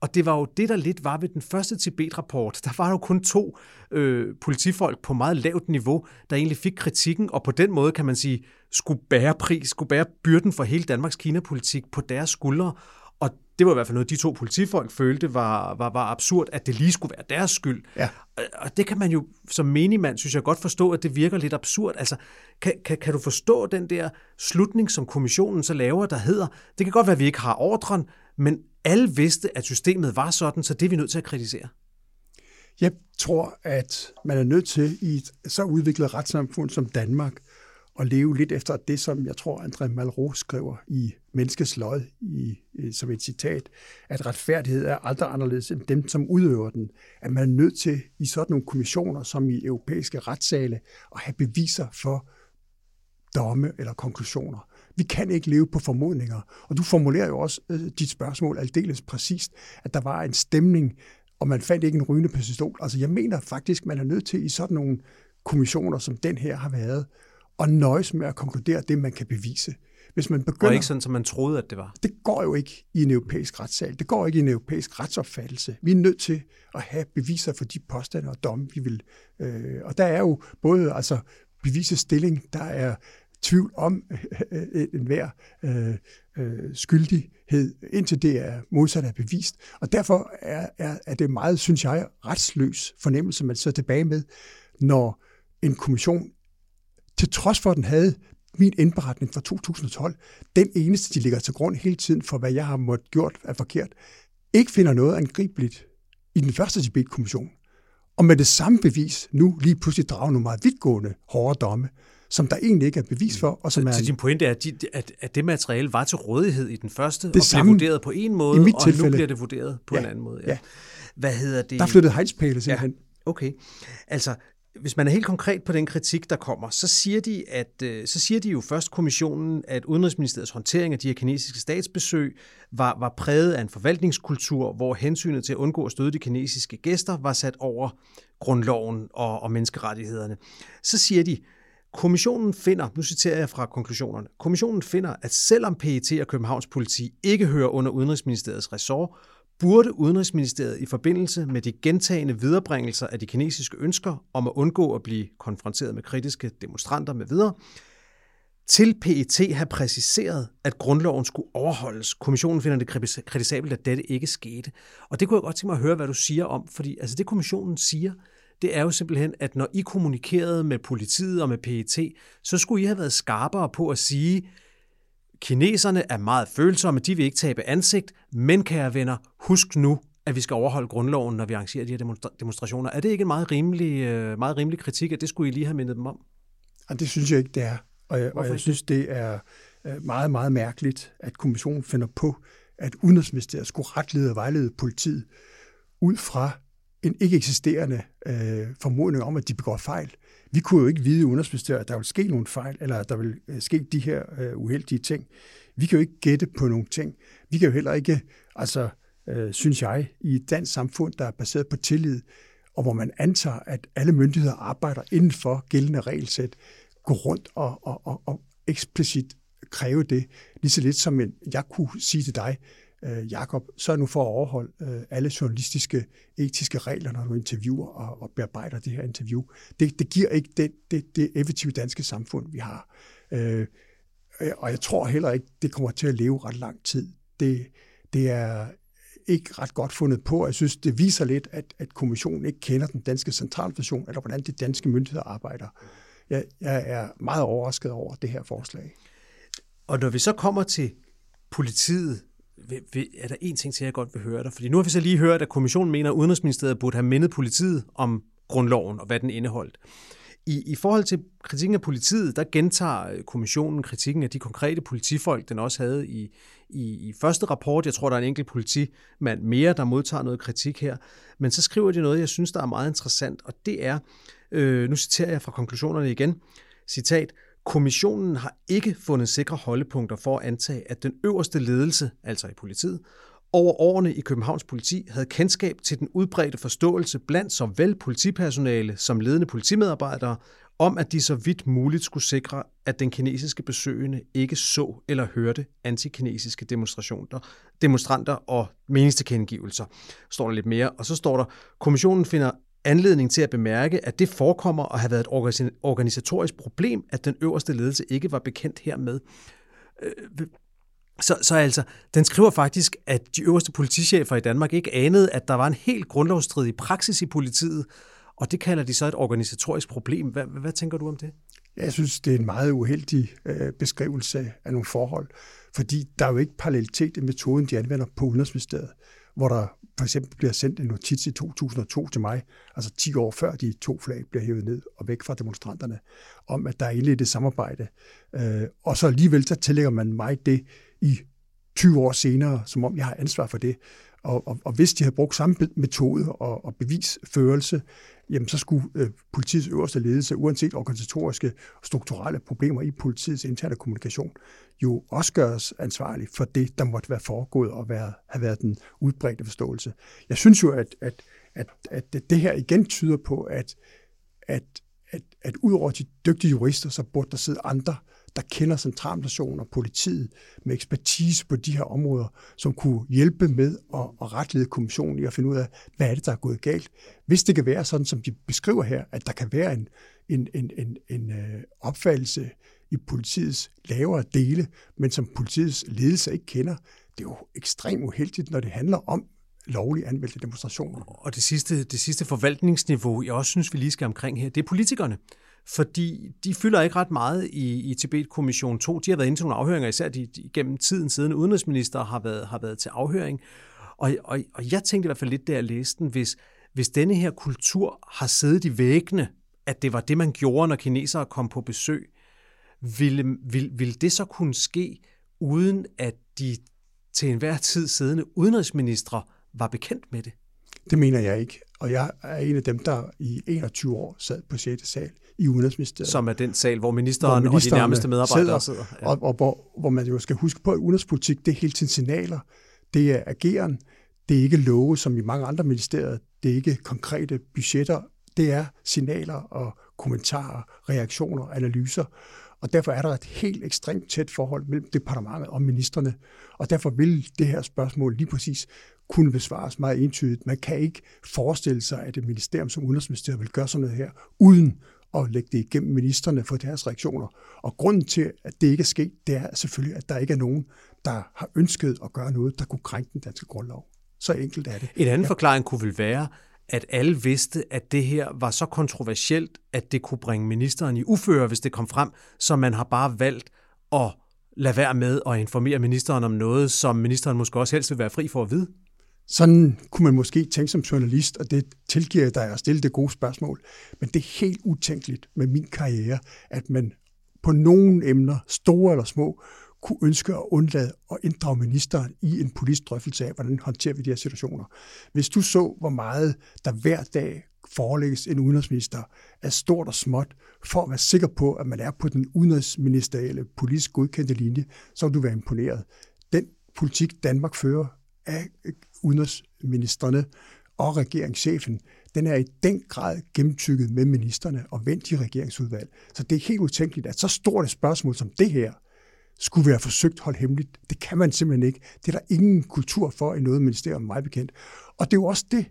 Og det var jo det, der lidt var ved den første Tibet-rapport. Der var jo kun to øh, politifolk på meget lavt niveau, der egentlig fik kritikken, og på den måde, kan man sige, skulle bære pris, skulle bære byrden for hele Danmarks Kina-politik på deres skuldre. Og det var i hvert fald noget, de to politifolk følte var, var, var absurd, at det lige skulle være deres skyld. Ja. Og det kan man jo som menigmand, synes jeg godt forstå, at det virker lidt absurd. Altså, kan, kan, kan du forstå den der slutning, som kommissionen så laver, der hedder, det kan godt være, at vi ikke har ordren, men alle vidste, at systemet var sådan, så det er vi nødt til at kritisere. Jeg tror, at man er nødt til i et så udviklet retssamfund som Danmark at leve lidt efter det, som jeg tror, André Malraux skriver i Menneskets Lød i, øh, som et citat, at retfærdighed er aldrig anderledes end dem, som udøver den. At man er nødt til i sådan nogle kommissioner, som i europæiske retssale, at have beviser for domme eller konklusioner. Vi kan ikke leve på formodninger. Og du formulerer jo også øh, dit spørgsmål aldeles præcist, at der var en stemning, og man fandt ikke en rygende pistol. Altså jeg mener faktisk, man er nødt til i sådan nogle kommissioner, som den her har været, at nøjes med at konkludere det, man kan bevise. Hvis man begynder, og ikke sådan, som man troede, at det var. Det går jo ikke i en europæisk retssal. Det går ikke i en europæisk retsopfattelse. Vi er nødt til at have beviser for de påstande og domme, vi vil. Øh, og der er jo både altså, bevisets stilling, der er tvivl om øh, enhver øh, øh, skyldighed, indtil det er modsat er bevist. Og derfor er, er, er det meget, synes jeg, retsløs fornemmelse, man så tilbage med, når en kommission, til trods for, at den havde min indberetning fra 2012, den eneste, de ligger til grund hele tiden for, hvad jeg har måttet gjort er forkert, ikke finder noget angribeligt i den første Tibet-kommission. Og med det samme bevis nu lige pludselig drager nogle meget vidtgående hårde domme, som der egentlig ikke er bevis for. Og som så, er, så din pointe er, at, de, at, at det materiale var til rådighed i den første, det og samme, blev vurderet på en måde, i mit og tilfælde, nu bliver det vurderet på ja, en anden måde. Ja. ja. Hvad hedder det? Der flyttede hegnspæle simpelthen. Ja. Okay. Altså, hvis man er helt konkret på den kritik, der kommer, så siger de, at øh, så siger de jo først kommissionen, at Udenrigsministeriets håndtering af de her kinesiske statsbesøg var, var præget af en forvaltningskultur, hvor hensynet til at undgå at støde de kinesiske gæster var sat over grundloven og, og menneskerettighederne. Så siger de, Kommissionen finder, nu citerer jeg fra konklusionerne, kommissionen finder, at selvom PET og Københavns politi ikke hører under Udenrigsministeriets ressort, burde Udenrigsministeriet i forbindelse med de gentagende viderebringelser af de kinesiske ønsker om at undgå at blive konfronteret med kritiske demonstranter med videre, til PET have præciseret, at grundloven skulle overholdes. Kommissionen finder det kritisabelt, at dette ikke skete. Og det kunne jeg godt tænke mig at høre, hvad du siger om, fordi altså det kommissionen siger, det er jo simpelthen, at når I kommunikerede med politiet og med PET, så skulle I have været skarpere på at sige, Kineserne er meget følsomme, de vil ikke tabe ansigt, men kære venner, husk nu, at vi skal overholde grundloven, når vi arrangerer de her demonstrationer. Er det ikke en meget rimelig, øh, meget rimelig kritik, at det skulle I lige have mindet dem om? Og det synes jeg ikke, det er. Og jeg, og jeg synes, det er øh, meget, meget mærkeligt, at kommissionen finder på, at Udenrigsministeriet skulle retlede og vejlede politiet ud fra en ikke eksisterende øh, formodning om, at de begår fejl. Vi kunne jo ikke vide i Udenrigsministeriet, at der vil ske nogle fejl, eller at der vil øh, ske de her øh, uheldige ting. Vi kan jo ikke gætte på nogle ting. Vi kan jo heller ikke, altså, øh, synes jeg, i et dansk samfund, der er baseret på tillid, og hvor man antager, at alle myndigheder arbejder inden for gældende regelsæt, gå rundt og, og, og, og eksplicit kræve det, lige så lidt som en, jeg kunne sige til dig, øh, Jakob, er nu for at overholde øh, alle journalistiske, etiske regler, når du interviewer og, og bearbejder det her interview. Det, det giver ikke det, det, det effektive danske samfund, vi har. Øh, og jeg tror heller ikke, det kommer til at leve ret lang tid. Det, det er ikke ret godt fundet på. Jeg synes, det viser lidt, at, at kommissionen ikke kender den danske centralfunktion, eller hvordan de danske myndigheder arbejder. Jeg, jeg er meget overrasket over det her forslag. Og når vi så kommer til politiet, er der en ting til, jeg godt vil høre dig? Fordi nu har vi så lige hørt, at kommissionen mener, at Udenrigsministeriet burde have mindet politiet om grundloven og hvad den indeholdt. I, I forhold til kritikken af politiet, der gentager kommissionen kritikken af de konkrete politifolk, den også havde i, i, i første rapport. Jeg tror, der er en enkelt politimand mere, der modtager noget kritik her. Men så skriver de noget, jeg synes, der er meget interessant, og det er, øh, nu citerer jeg fra konklusionerne igen, citat, Kommissionen har ikke fundet sikre holdepunkter for at antage, at den øverste ledelse, altså i politiet, over årene i Københavns politi havde kendskab til den udbredte forståelse blandt såvel politipersonale som ledende politimedarbejdere om, at de så vidt muligt skulle sikre, at den kinesiske besøgende ikke så eller hørte antikinesiske demonstrationer, demonstranter og meningstilkendegivelser. Står der lidt mere. Og så står der, kommissionen finder anledning til at bemærke, at det forekommer at have været et organisatorisk problem, at den øverste ledelse ikke var bekendt hermed. Øh, så, så altså, den skriver faktisk, at de øverste politichefer i Danmark ikke anede, at der var en helt grundlovsstridig praksis i politiet, og det kalder de så et organisatorisk problem. Hvad, hvad tænker du om det? Jeg synes, det er en meget uheldig øh, beskrivelse af nogle forhold, fordi der er jo ikke parallelitet i metoden, de anvender på Udenrigsministeriet, hvor der for eksempel bliver sendt en notits i 2002 til mig, altså 10 år før de to flag bliver hævet ned og væk fra demonstranterne, om at der er indledt et samarbejde. Øh, og så alligevel så tillægger man mig det i 20 år senere, som om jeg har ansvar for det. Og, og, og hvis de havde brugt samme metode og, og bevisførelse, jamen så skulle øh, politiets øverste ledelse, uanset organisatoriske og strukturelle problemer i politiets interne kommunikation, jo også gøres ansvarlig for det, der måtte være foregået og være, have været den udbredte forståelse. Jeg synes jo, at, at, at, at det her igen tyder på, at, at, at, at ud over de dygtige jurister, så burde der sidde andre, der kender centralnationer, politiet med ekspertise på de her områder, som kunne hjælpe med at, at retlede kommissionen i at finde ud af, hvad er det, der er gået galt. Hvis det kan være sådan, som de beskriver her, at der kan være en, en, en, en, en øh, opfattelse i politiets lavere dele, men som politiets ledelse ikke kender, det er jo ekstremt uheldigt, når det handler om lovligt anmeldte demonstrationer. Og det sidste, det sidste forvaltningsniveau, jeg også synes, vi lige skal omkring her, det er politikerne fordi de fylder ikke ret meget i, i Tibet-kommission 2. De har været inde til nogle afhøringer, især de, de, gennem tiden siden udenrigsminister har været, har været til afhøring. Og, og, og jeg tænkte i hvert fald lidt, da jeg læste den, hvis, hvis denne her kultur har siddet i væggene, at det var det, man gjorde, når kinesere kom på besøg, ville, ville, ville det så kunne ske, uden at de til enhver tid siddende udenrigsministre var bekendt med det? Det mener jeg ikke. Og jeg er en af dem, der i 21 år sad på 6. sal i Udenrigsministeriet. Som er den sal, hvor ministeren, hvor ministeren og de nærmeste medarbejdere sidder. sidder. Ja. Og, og hvor, hvor man jo skal huske på, at udenrigspolitik, det er hele tiden signaler. Det er ageren. Det er ikke love, som i mange andre ministerier. Det er ikke konkrete budgetter. Det er signaler og kommentarer, reaktioner, analyser. Og derfor er der et helt ekstremt tæt forhold mellem departementet og ministerne. Og derfor vil det her spørgsmål lige præcis kunne besvares meget entydigt. Man kan ikke forestille sig, at et ministerium som Udenrigsministeriet vil gøre sådan noget her, uden at lægge det igennem ministerne for deres reaktioner. Og grunden til, at det ikke er sket, det er selvfølgelig, at der ikke er nogen, der har ønsket at gøre noget, der kunne krænke den danske grundlov. Så enkelt er det. En anden ja. forklaring kunne vel være, at alle vidste, at det her var så kontroversielt, at det kunne bringe ministeren i uføre, hvis det kom frem, så man har bare valgt at lade være med at informere ministeren om noget, som ministeren måske også helst vil være fri for at vide? Sådan kunne man måske tænke som journalist, og det tilgiver jeg dig at stille det gode spørgsmål. Men det er helt utænkeligt med min karriere, at man på nogle emner, store eller små, kunne ønske at undlade at inddrage ministeren i en politisk drøftelse af, hvordan håndterer vi de her situationer. Hvis du så, hvor meget der hver dag forelægges en udenrigsminister af stort og småt, for at være sikker på, at man er på den udenrigsministerielle politisk godkendte linje, så vil du være imponeret. Den politik, Danmark fører er udenrigsministerne og regeringschefen, den er i den grad gennemtykket med ministerne og vendt i regeringsudvalg. Så det er helt utænkeligt, at så stort et spørgsmål som det her skulle være forsøgt holdt hemmeligt. Det kan man simpelthen ikke. Det er der ingen kultur for i noget ministerium, meget bekendt. Og det er jo også det,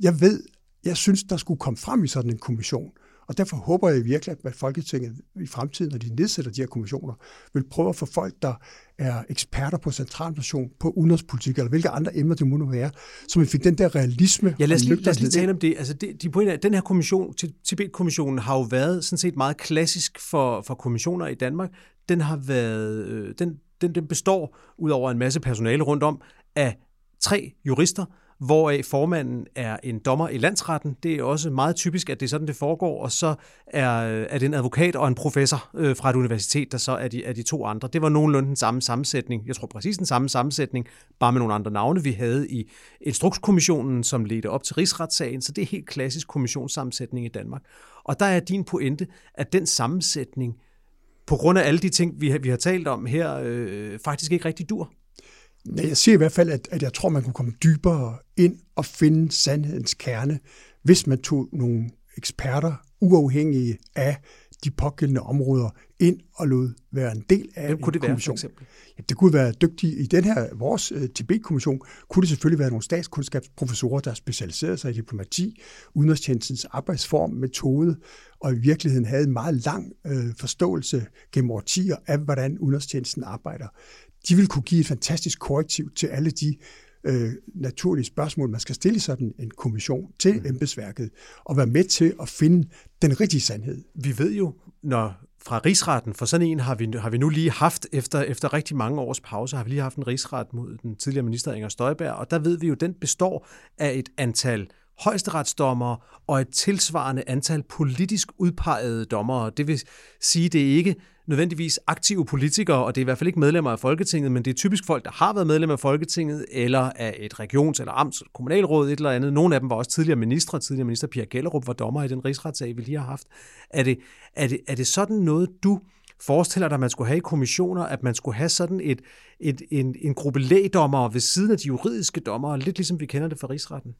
jeg ved, jeg synes, der skulle komme frem i sådan en kommission. Og derfor håber jeg virkelig, at Folketinget i fremtiden, når de nedsætter de her kommissioner, vil prøve at få folk, der er eksperter på centralnation, på udenrigspolitik, eller hvilke andre emner det må være, så vi fik den der realisme. Ja, lad os lige, lad os lige tale om det. Altså, det, de pointer, den her kommission, Tibet-kommissionen, har jo været sådan set meget klassisk for, for kommissioner i Danmark. Den har været, øh, den, den, den består, ud over en masse personale rundt om, af tre jurister, hvoraf formanden er en dommer i landsretten. Det er også meget typisk, at det er sådan, det foregår, og så er, er det en advokat og en professor øh, fra et universitet, der så er de, er de to andre. Det var nogenlunde den samme sammensætning, jeg tror præcis den samme sammensætning, bare med nogle andre navne, vi havde i Instrukskommissionen, som ledte op til rigsretssagen, så det er helt klassisk kommissionssammensætning i Danmark. Og der er din pointe, at den sammensætning, på grund af alle de ting, vi har, vi har talt om her, øh, faktisk ikke rigtig dur. Jeg siger i hvert fald, at, at jeg tror, man kunne komme dybere ind og finde sandhedens kerne, hvis man tog nogle eksperter, uafhængige af de pågældende områder, ind og lod være en del af Hvem kunne det være, for eksempel? Ja, det kunne være dygtige. I den her, vores uh, Tibet-kommission, kunne det selvfølgelig være nogle statskundskabsprofessorer, der specialiserede sig i diplomati, udenrigstjenestens arbejdsform, metode, og i virkeligheden havde en meget lang uh, forståelse gennem årtier af, hvordan udenrigstjenesten arbejder de vil kunne give et fantastisk korrektiv til alle de øh, naturlige spørgsmål, man skal stille sådan en kommission til mm. embedsværket, og være med til at finde den rigtige sandhed. Vi ved jo, når fra rigsretten, for sådan en har vi, har vi nu lige haft, efter, efter rigtig mange års pause, har vi lige haft en rigsret mod den tidligere minister Inger Støjberg, og der ved vi jo, den består af et antal højesteretsdommere og et tilsvarende antal politisk udpegede dommere. Det vil sige, det er ikke nødvendigvis aktive politikere, og det er i hvert fald ikke medlemmer af Folketinget, men det er typisk folk, der har været medlemmer af Folketinget, eller af et regions- eller amts- kommunalråd, et eller andet. Nogle af dem var også tidligere ministre. Tidligere minister Pia Gellerup var dommer i den rigsretssag, vi lige har haft. Er det, er det, er det sådan noget, du forestiller dig, at man skulle have i kommissioner, at man skulle have sådan et, et, en, en gruppe lægdommere ved siden af de juridiske dommere, lidt ligesom vi kender det fra rigsretten?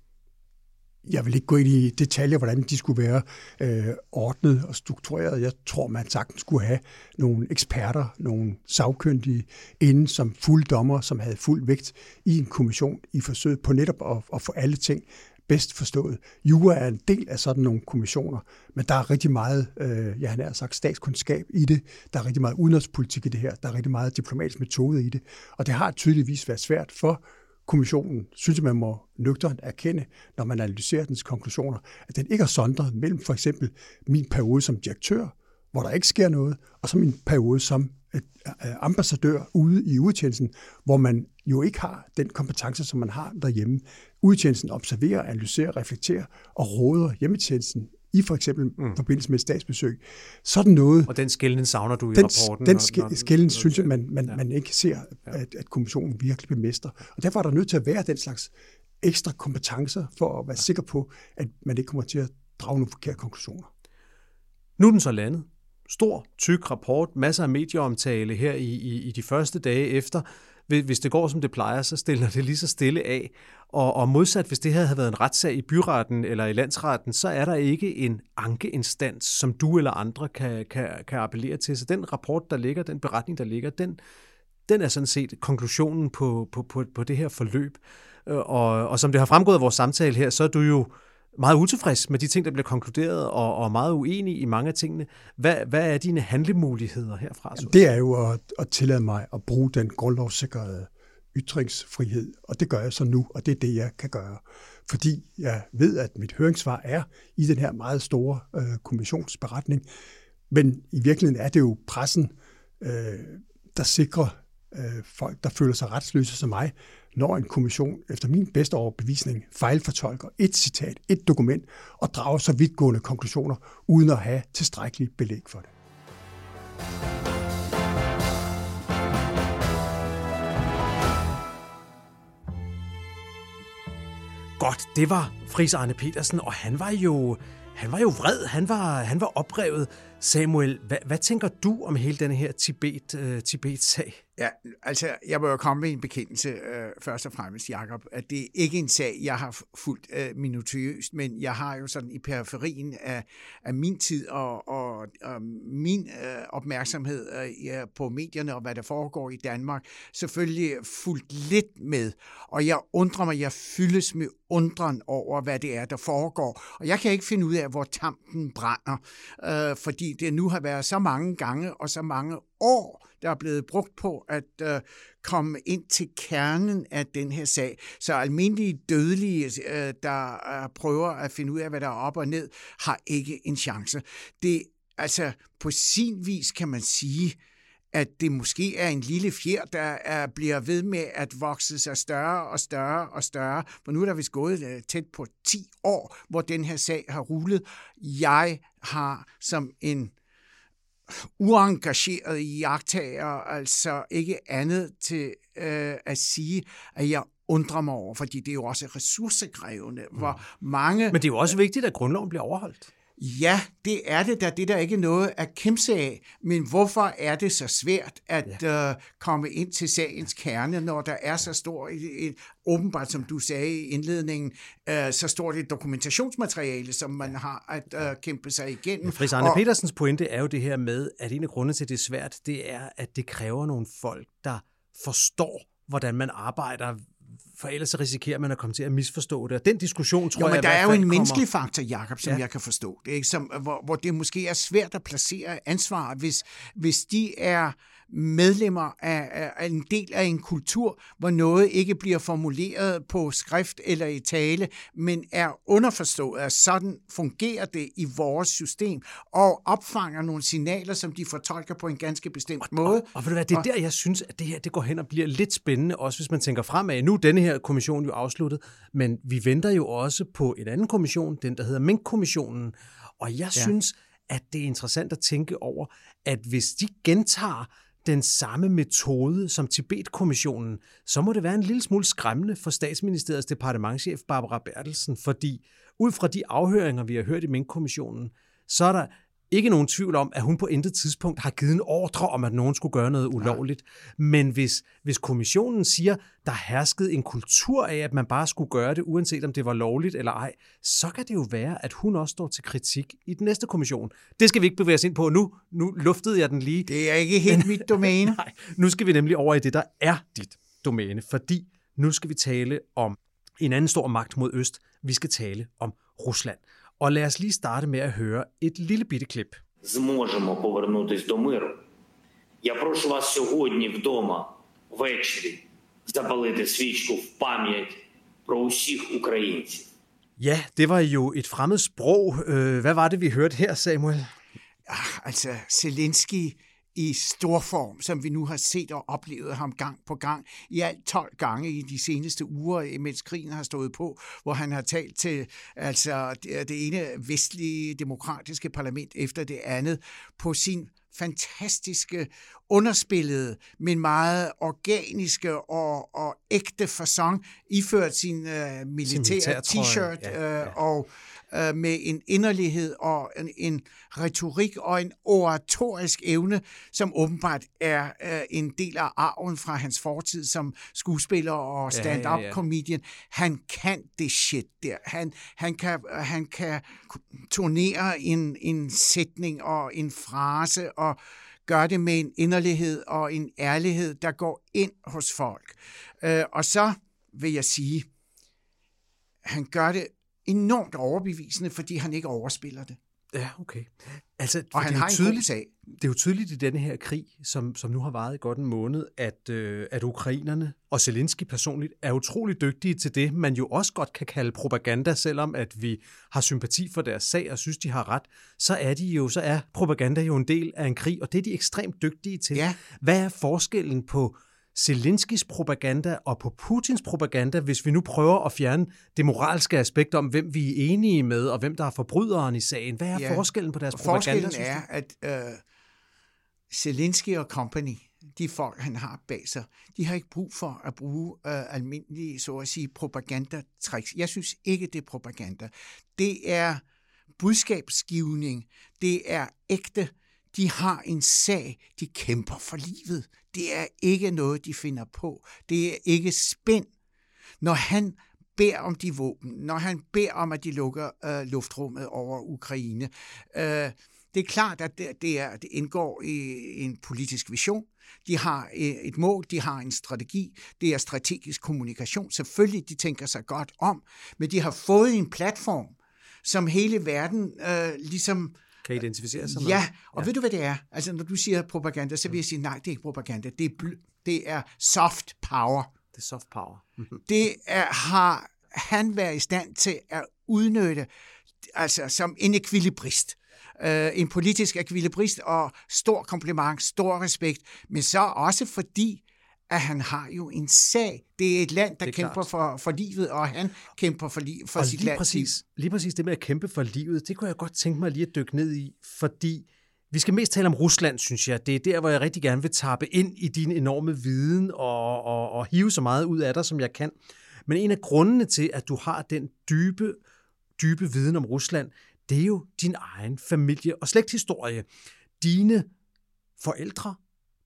Jeg vil ikke gå ind i detaljer, hvordan de skulle være øh, ordnet og struktureret. Jeg tror, man sagtens skulle have nogle eksperter, nogle sagkyndige inden som fuld dommer, som havde fuld vægt i en kommission i forsøget på netop at, at få alle ting bedst forstået. Jura er en del af sådan nogle kommissioner, men der er rigtig meget, øh, han har sagt, statskundskab i det. Der er rigtig meget udenrigspolitik i det her. Der er rigtig meget diplomatisk metode i det. Og det har tydeligvis været svært for kommissionen, synes jeg, man må nøgternt erkende, når man analyserer dens konklusioner, at den ikke er sondret mellem for eksempel min periode som direktør, hvor der ikke sker noget, og så min periode som øh, øh, ambassadør ude i udtjenesten, hvor man jo ikke har den kompetence, som man har derhjemme. Udtjenesten observerer, analyserer, reflekterer og råder hjemmetjenesten i for eksempel mm. forbindelse med et statsbesøg. Sådan noget... Og den skældning savner du i den, rapporten? Den skældning synes jeg, man, man, ja. man ikke ser, at, at kommissionen virkelig bemester. Og derfor er der nødt til at være den slags ekstra kompetencer for at være sikker på, at man ikke kommer til at drage nogle forkerte konklusioner. Nu er den så landet. Stor, tyk rapport, masser af medieomtale her i, i, i de første dage efter hvis det går, som det plejer, så stiller det lige så stille af. Og, og modsat, hvis det her havde været en retssag i byretten eller i landsretten, så er der ikke en ankeinstans, som du eller andre kan, kan, kan appellere til. Så den rapport, der ligger, den beretning, der ligger, den, den er sådan set konklusionen på, på, på, på det her forløb. Øh, og, og som det har fremgået af vores samtale her, så er du jo meget utilfreds med de ting, der bliver konkluderet, og, og meget uenig i mange af tingene. Hvad, hvad er dine handlemuligheder herfra? Jamen, det er jo at, at tillade mig at bruge den grundlovssikrede ytringsfrihed, og det gør jeg så nu, og det er det, jeg kan gøre. Fordi jeg ved, at mit høringssvar er i den her meget store øh, kommissionsberetning, men i virkeligheden er det jo pressen, øh, der sikrer øh, folk, der føler sig retsløse som mig, når en kommission efter min bedste overbevisning fejlfortolker et citat, et dokument og drager så vidtgående konklusioner, uden at have tilstrækkeligt belæg for det. Godt, det var Fris Arne Petersen, og han var jo, han var jo vred, han var, han var oprevet. Samuel, hvad, hvad tænker du om hele denne her Tibet, øh, Tibet-sag? Ja, altså, jeg må jo komme med en bekendelse øh, først og fremmest, Jacob, at det er ikke en sag, jeg har fulgt øh, minutiøst, men jeg har jo sådan i periferien af, af min tid og, og, og min øh, opmærksomhed øh, øh, på medierne og hvad der foregår i Danmark, selvfølgelig fulgt lidt med. Og jeg undrer mig, jeg fyldes med undren over, hvad det er, der foregår. Og jeg kan ikke finde ud af, hvor tampen brænder, øh, fordi det nu har været så mange gange og så mange år, der er blevet brugt på at øh, komme ind til kernen af den her sag. Så almindelige dødelige, øh, der øh, prøver at finde ud af, hvad der er op og ned, har ikke en chance. Det, altså, på sin vis kan man sige, at det måske er en lille fjer, der er, bliver ved med at vokse sig større og større og større. For nu er der vist gået øh, tæt på 10 år, hvor den her sag har rullet. Jeg har som en uengageret jagttager, altså ikke andet til øh, at sige, at jeg undrer mig over, fordi det er jo også ressourcekrævende, mm. hvor mange... Men det er jo også vigtigt, at grundloven bliver overholdt. Ja, det er det, der det der ikke noget at kæmpe af, men hvorfor er det så svært at ja. uh, komme ind til sagens kerne, når der er så stor et, åbenbart, som du sagde i indledningen, uh, så stort et dokumentationsmateriale, som man har at uh, kæmpe sig igennem. Ja, Fris Arne og, Petersens pointe er jo det her med, at en af grundene til, det er svært, det er, at det kræver nogle folk, der forstår, hvordan man arbejder for ellers så risikerer man at komme til at misforstå det. Og den diskussion, tror jo, men jeg, der er jo en kommer... menneskelig faktor, Jacob, som ja. jeg kan forstå. Det, ikke? Som, hvor, hvor det måske er svært at placere ansvar, hvis, hvis de er medlemmer af, af en del af en kultur, hvor noget ikke bliver formuleret på skrift eller i tale, men er underforstået, at sådan fungerer det i vores system, og opfanger nogle signaler, som de fortolker på en ganske bestemt og, måde. Og, og, og det er der, jeg synes, at det her det går hen og bliver lidt spændende, også hvis man tænker fremad. Nu er denne her kommission jo afsluttet, men vi venter jo også på en anden kommission, den der hedder Mink-kommissionen, og jeg ja. synes, at det er interessant at tænke over, at hvis de gentager den samme metode som Tibet-kommissionen, så må det være en lille smule skræmmende for statsministeriets departementchef Barbara Bertelsen, fordi ud fra de afhøringer, vi har hørt i Mink-kommissionen, så er der ikke nogen tvivl om, at hun på intet tidspunkt har givet en ordre om, at nogen skulle gøre noget ulovligt. Men hvis, hvis kommissionen siger, der herskede en kultur af, at man bare skulle gøre det, uanset om det var lovligt eller ej, så kan det jo være, at hun også står til kritik i den næste kommission. Det skal vi ikke bevæge os ind på nu. Nu luftede jeg den lige. Det er ikke helt mit domæne. [LAUGHS] Nej, nu skal vi nemlig over i det, der er dit domæne, fordi nu skal vi tale om en anden stor magt mod øst. Vi skal tale om Rusland. Og lad os lige starte med at høre et lille bitte klip. Зможемо повернутись до миру. Я прошу вас сьогодні вдома ввечері запалити свічку в пам'ять про усіх українців. Ja, det var jo et fremmed sprog. Hvad var det, vi hørte her, Samuel? Ja, altså, Zelensky i stor form, som vi nu har set og oplevet ham gang på gang, i alt 12 gange i de seneste uger, mens krigen har stået på, hvor han har talt til altså, det ene vestlige demokratiske parlament efter det andet på sin fantastiske, underspillede, men meget organiske og, og ægte fasong, iført sin uh, militære t-shirt ja, ja. Uh, og uh, med en inderlighed og en, en retorik og en oratorisk evne, som åbenbart er uh, en del af arven fra hans fortid som skuespiller og stand-up ja, ja, ja. comedian. Han kan det shit der. Han, han, kan, han kan turnere en, en sætning og en frase og gør det med en inderlighed og en ærlighed, der går ind hos folk. Øh, og så vil jeg sige, han gør det enormt overbevisende, fordi han ikke overspiller det. Ja, okay. Altså, og han det har en tydeligt, sag. Det er jo tydeligt i denne her krig, som, som nu har varet i godt en måned, at, øh, at ukrainerne og Zelensky personligt er utrolig dygtige til det, man jo også godt kan kalde propaganda, selvom at vi har sympati for deres sag og synes, de har ret, så er de jo, så er propaganda jo en del af en krig, og det er de ekstremt dygtige til. Ja. Hvad er forskellen på Zelenskis propaganda og på Putins propaganda, hvis vi nu prøver at fjerne det moralske aspekt om, hvem vi er enige med, og hvem der er forbryderen i sagen. Hvad er ja. forskellen på deres propaganda? Forskellen er, at uh, Zelensky og company, de folk, han har bag sig, de har ikke brug for at bruge uh, almindelige, så at sige, propagandatricks. Jeg synes ikke, det er propaganda. Det er budskabsgivning. Det er ægte de har en sag, de kæmper for livet. Det er ikke noget, de finder på. Det er ikke spænd. Når han beder om de våben, når han beder om, at de lukker øh, luftrummet over Ukraine, øh, det er klart, at det, det, er, det indgår i en politisk vision. De har øh, et mål, de har en strategi. Det er strategisk kommunikation. Selvfølgelig, de tænker sig godt om, men de har fået en platform, som hele verden øh, ligesom kan identificere sig med. Ja, og ja. ved du, hvad det er? Altså, når du siger propaganda, så vil jeg sige, nej, det er ikke propaganda. Det er, det er soft power. Det er soft power. [LAUGHS] det er, har han været i stand til at udnytte altså som en ekvilibrist. Uh, en politisk ekvilibrist og stor kompliment, stor respekt, men så også fordi, at han har jo en sag. Det er et land, der kæmper for, for livet, og han kæmper for, li- for og sit lige land. Præcis, lige præcis det med at kæmpe for livet, det kunne jeg godt tænke mig lige at dykke ned i, fordi vi skal mest tale om Rusland, synes jeg. Det er der, hvor jeg rigtig gerne vil tappe ind i din enorme viden og, og, og hive så meget ud af dig, som jeg kan. Men en af grundene til, at du har den dybe, dybe viden om Rusland, det er jo din egen familie- og slægthistorie. Dine forældre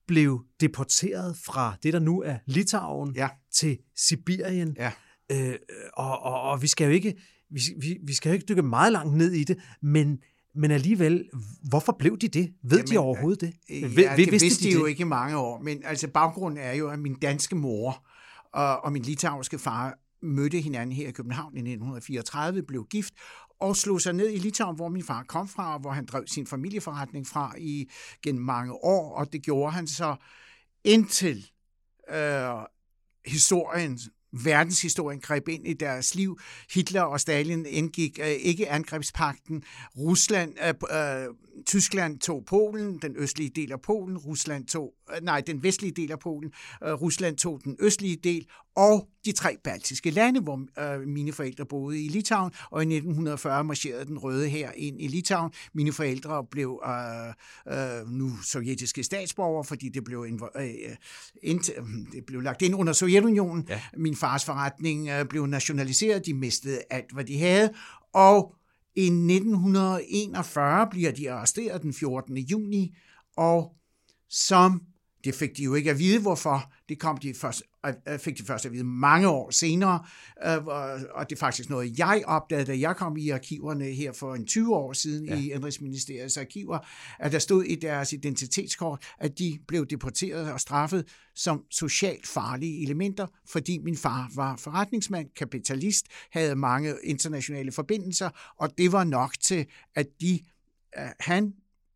blev deporteret fra det, der nu er Litauen, ja. til Sibirien. Ja. Øh, og, og, og vi skal jo ikke vi, vi, vi skal jo ikke dykke meget langt ned i det, men men alligevel, hvorfor blev de det? Ved Jamen, de overhovedet det? Øh, ja, Ved, det vidste de, de jo det? ikke i mange år, men altså baggrunden er jo, at min danske mor og, og min litauiske far mødte hinanden her i København i 1934, blev gift, og slog sig ned i Litauen, hvor min far kom fra, og hvor han drev sin familieforretning fra i gennem mange år, og det gjorde han så indtil øh, historien verdenshistorien greb ind i deres liv. Hitler og Stalin indgik øh, ikke angrebspakten. Rusland, øh, øh, Tyskland tog Polen, den østlige del af Polen. Rusland tog, nej, den vestlige del af Polen. Øh, Rusland tog den østlige del, og de tre baltiske lande, hvor øh, mine forældre boede i Litauen, og i 1940 marcherede den røde her ind i Litauen. Mine forældre blev øh, øh, nu sovjetiske statsborgere, fordi det blev, øh, ind, det blev lagt ind under Sovjetunionen. Ja. Min fars forretning øh, blev nationaliseret, de mistede alt, hvad de havde, og i 1941 bliver de arresteret den 14. juni, og som det fik de jo ikke at vide, hvorfor. Det kom de først, øh, fik de først at vide mange år senere, øh, og det er faktisk noget, jeg opdagede, da jeg kom i arkiverne her for en 20 år siden ja. i Indrigsministeriets arkiver, at der stod i deres identitetskort, at de blev deporteret og straffet som socialt farlige elementer, fordi min far var forretningsmand, kapitalist, havde mange internationale forbindelser, og det var nok til, at de han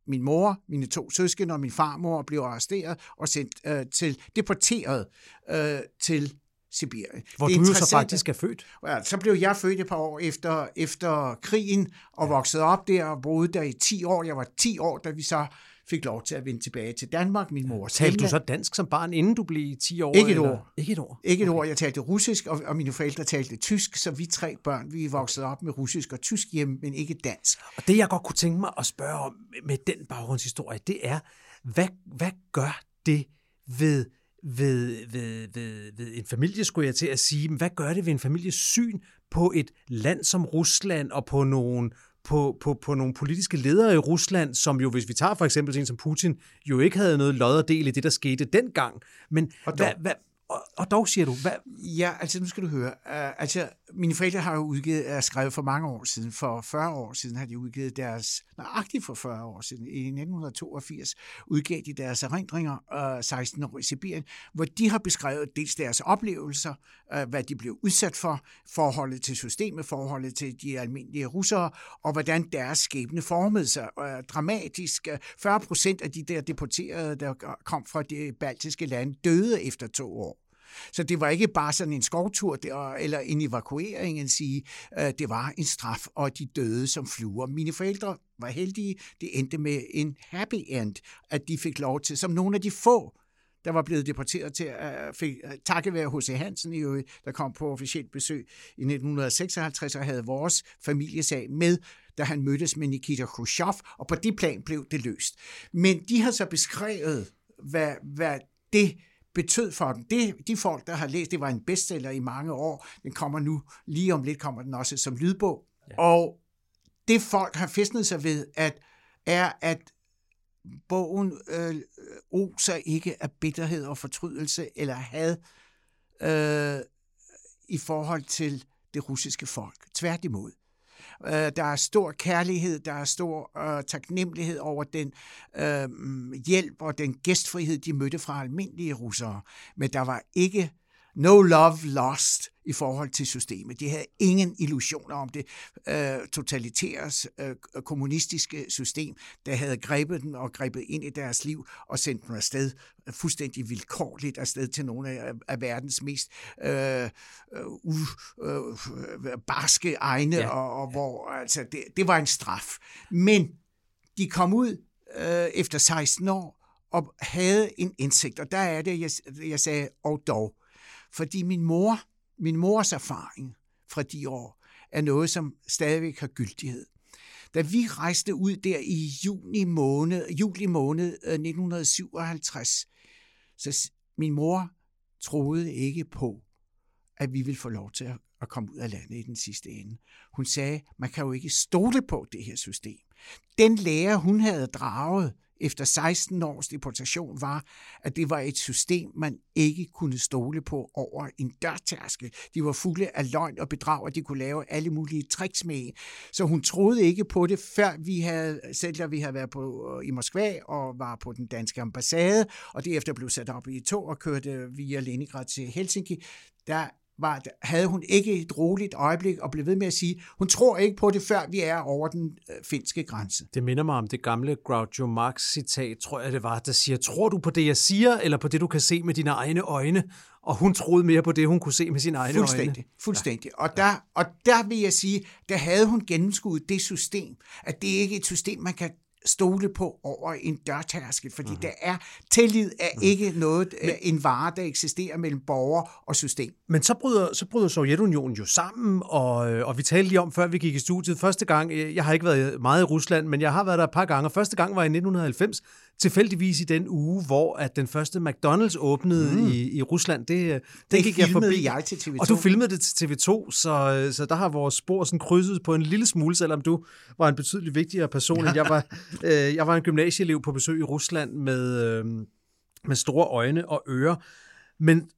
min mor, mine to søskende og min farmor blev arresteret og sendt øh, til, deporteret øh, til Sibirien. Hvor du jo så faktisk er født. Ja, så blev jeg født et par år efter, efter krigen og ja. voksede op der og boede der i 10 år. Jeg var 10 år, da vi så fik lov til at vende tilbage til Danmark. Min mor Talte du så dansk som barn, inden du blev 10 år? Ikke et eller? ord. Ikke et ord? Ikke et okay. ord. Jeg talte russisk, og, og mine forældre talte tysk, så vi tre børn, vi voksede op med russisk og tysk hjemme, men ikke dansk. Og det, jeg godt kunne tænke mig at spørge om med den baggrundshistorie, det er, hvad, hvad gør det ved ved, ved, ved, ved en familie, skulle jeg til at sige, men hvad gør det ved en families syn på et land som Rusland og på nogle på, på, på nogle politiske ledere i Rusland, som jo, hvis vi tager for eksempel en som Putin, jo ikke havde noget lod og del i det, der skete dengang. Men hvad, hvad, og, og dog siger du, hvad? Ja, altså nu skal du høre. Uh, altså, mine forældre har jo udgivet, er skrevet for mange år siden, for 40 år siden har de udgivet deres, nøjagtigt for 40 år siden, i 1982 udgav de deres erindringer, øh, uh, 16 år i Sibirien, hvor de har beskrevet dels deres oplevelser, uh, hvad de blev udsat for, forholdet til systemet, forholdet til de almindelige russere, og hvordan deres skæbne formede sig uh, dramatisk. 40 procent af de der deporterede, der kom fra de baltiske lande, døde efter to år. Så det var ikke bare sådan en skovtur der, eller en evakuering, at sige, øh, det var en straf, og de døde som fluer. Mine forældre var heldige. Det endte med en happy end, at de fik lov til, som nogle af de få, der var blevet deporteret til, uh, fik, uh, takket være H.C. Hansen i øvrigt, der kom på officielt besøg i 1956 og havde vores familiesag med, da han mødtes med Nikita Khrushchev, og på det plan blev det løst. Men de har så beskrevet, hvad, hvad det betød for dem. Det, de folk, der har læst, det var en bestseller i mange år. Den kommer nu, lige om lidt kommer den også som lydbog. Ja. Og det folk har festnet sig ved, at, er, at bogen øh, oser ikke af bitterhed og fortrydelse eller had øh, i forhold til det russiske folk. Tværtimod. Øh, der er stor kærlighed, der er stor øh, taknemmelighed over den øh, mm, hjælp og den gæstfrihed, de mødte fra almindelige russere. Men der var ikke no love lost i forhold til systemet. De havde ingen illusioner om det øh, totalitære øh, kommunistiske system, der havde grebet dem og grebet ind i deres liv og sendt dem afsted fuldstændig vilkårligt afsted til nogle af, af verdens mest øh, uh, uh, barske egne, ja. og, og hvor altså, det, det var en straf. Men de kom ud øh, efter 16 år og havde en indsigt, og der er det, jeg, jeg sagde, og dog. Fordi min mor, min mors erfaring fra de år, er noget, som stadigvæk har gyldighed. Da vi rejste ud der i juni måned, juli måned øh, 1957, så min mor troede ikke på, at vi ville få lov til at komme ud af landet i den sidste ende. Hun sagde, man kan jo ikke stole på det her system. Den lærer, hun havde draget efter 16 års deportation var, at det var et system, man ikke kunne stole på over en dørtærskel. De var fulde af løgn og bedrag, og de kunne lave alle mulige tricks med Så hun troede ikke på det, før vi havde, selv da vi havde været på, øh, i Moskva og var på den danske ambassade, og derefter blev sat op i et tog og kørte via Leningrad til Helsinki, der var, havde hun ikke et roligt øjeblik og blev ved med at sige, hun tror ikke på det, før vi er over den øh, finske grænse. Det minder mig om det gamle Groucho Marx citat, tror jeg det var, der siger, tror du på det, jeg siger, eller på det, du kan se med dine egne øjne? Og hun troede mere på det, hun kunne se med sine egne fuldstændig, øjne. Fuldstændig. Og der, og der vil jeg sige, der havde hun gennemskuddet det system, at det ikke er et system, man kan stole på over en dørtærskel, fordi mm-hmm. der er tillid er mm-hmm. ikke noget Men, en vare, der eksisterer mellem borger og system. Men så bryder, så bryder Sovjetunionen jo sammen, og, og vi talte lige om, før vi gik i studiet. Første gang, jeg har ikke været meget i Rusland, men jeg har været der et par gange, første gang var i 1990, tilfældigvis i den uge, hvor at den første McDonald's åbnede mm. i, i Rusland. Det, det, det gik jeg forbi. jeg til TV2. Og du filmede det til TV2, så, så der har vores spor sådan krydset på en lille smule, selvom du var en betydeligt vigtigere person, end jeg var. [LAUGHS] øh, jeg var en gymnasieelev på besøg i Rusland med, øh, med store øjne og ører. Men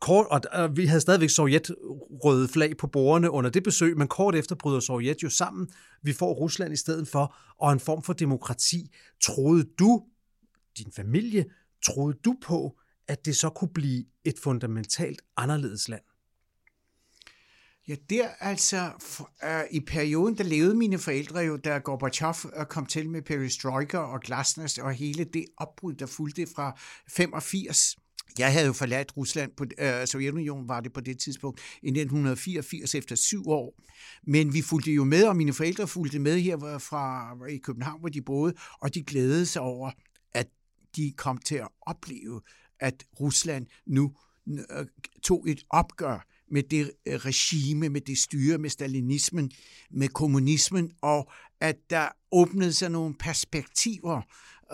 kort, og, og vi havde stadigvæk sovjetrøde flag på bordene under det besøg, men kort efter bryder Sovjet jo sammen. Vi får Rusland i stedet for, og en form for demokrati. Troede du, din familie, troede du på, at det så kunne blive et fundamentalt anderledes land? Ja, der altså, for, uh, i perioden, der levede mine forældre jo, da Gorbachev øh, kom til med perestroika og glasnost og hele det opbrud, der fulgte fra 85. Jeg havde jo forladt Rusland, på, uh, Sovjetunionen var det på det tidspunkt, i 1984 efter syv år. Men vi fulgte jo med, og mine forældre fulgte med her fra i København, hvor de boede, og de glædede sig over, de kom til at opleve, at Rusland nu øh, tog et opgør med det øh, regime, med det styre, med stalinismen, med kommunismen, og at der åbnede sig nogle perspektiver,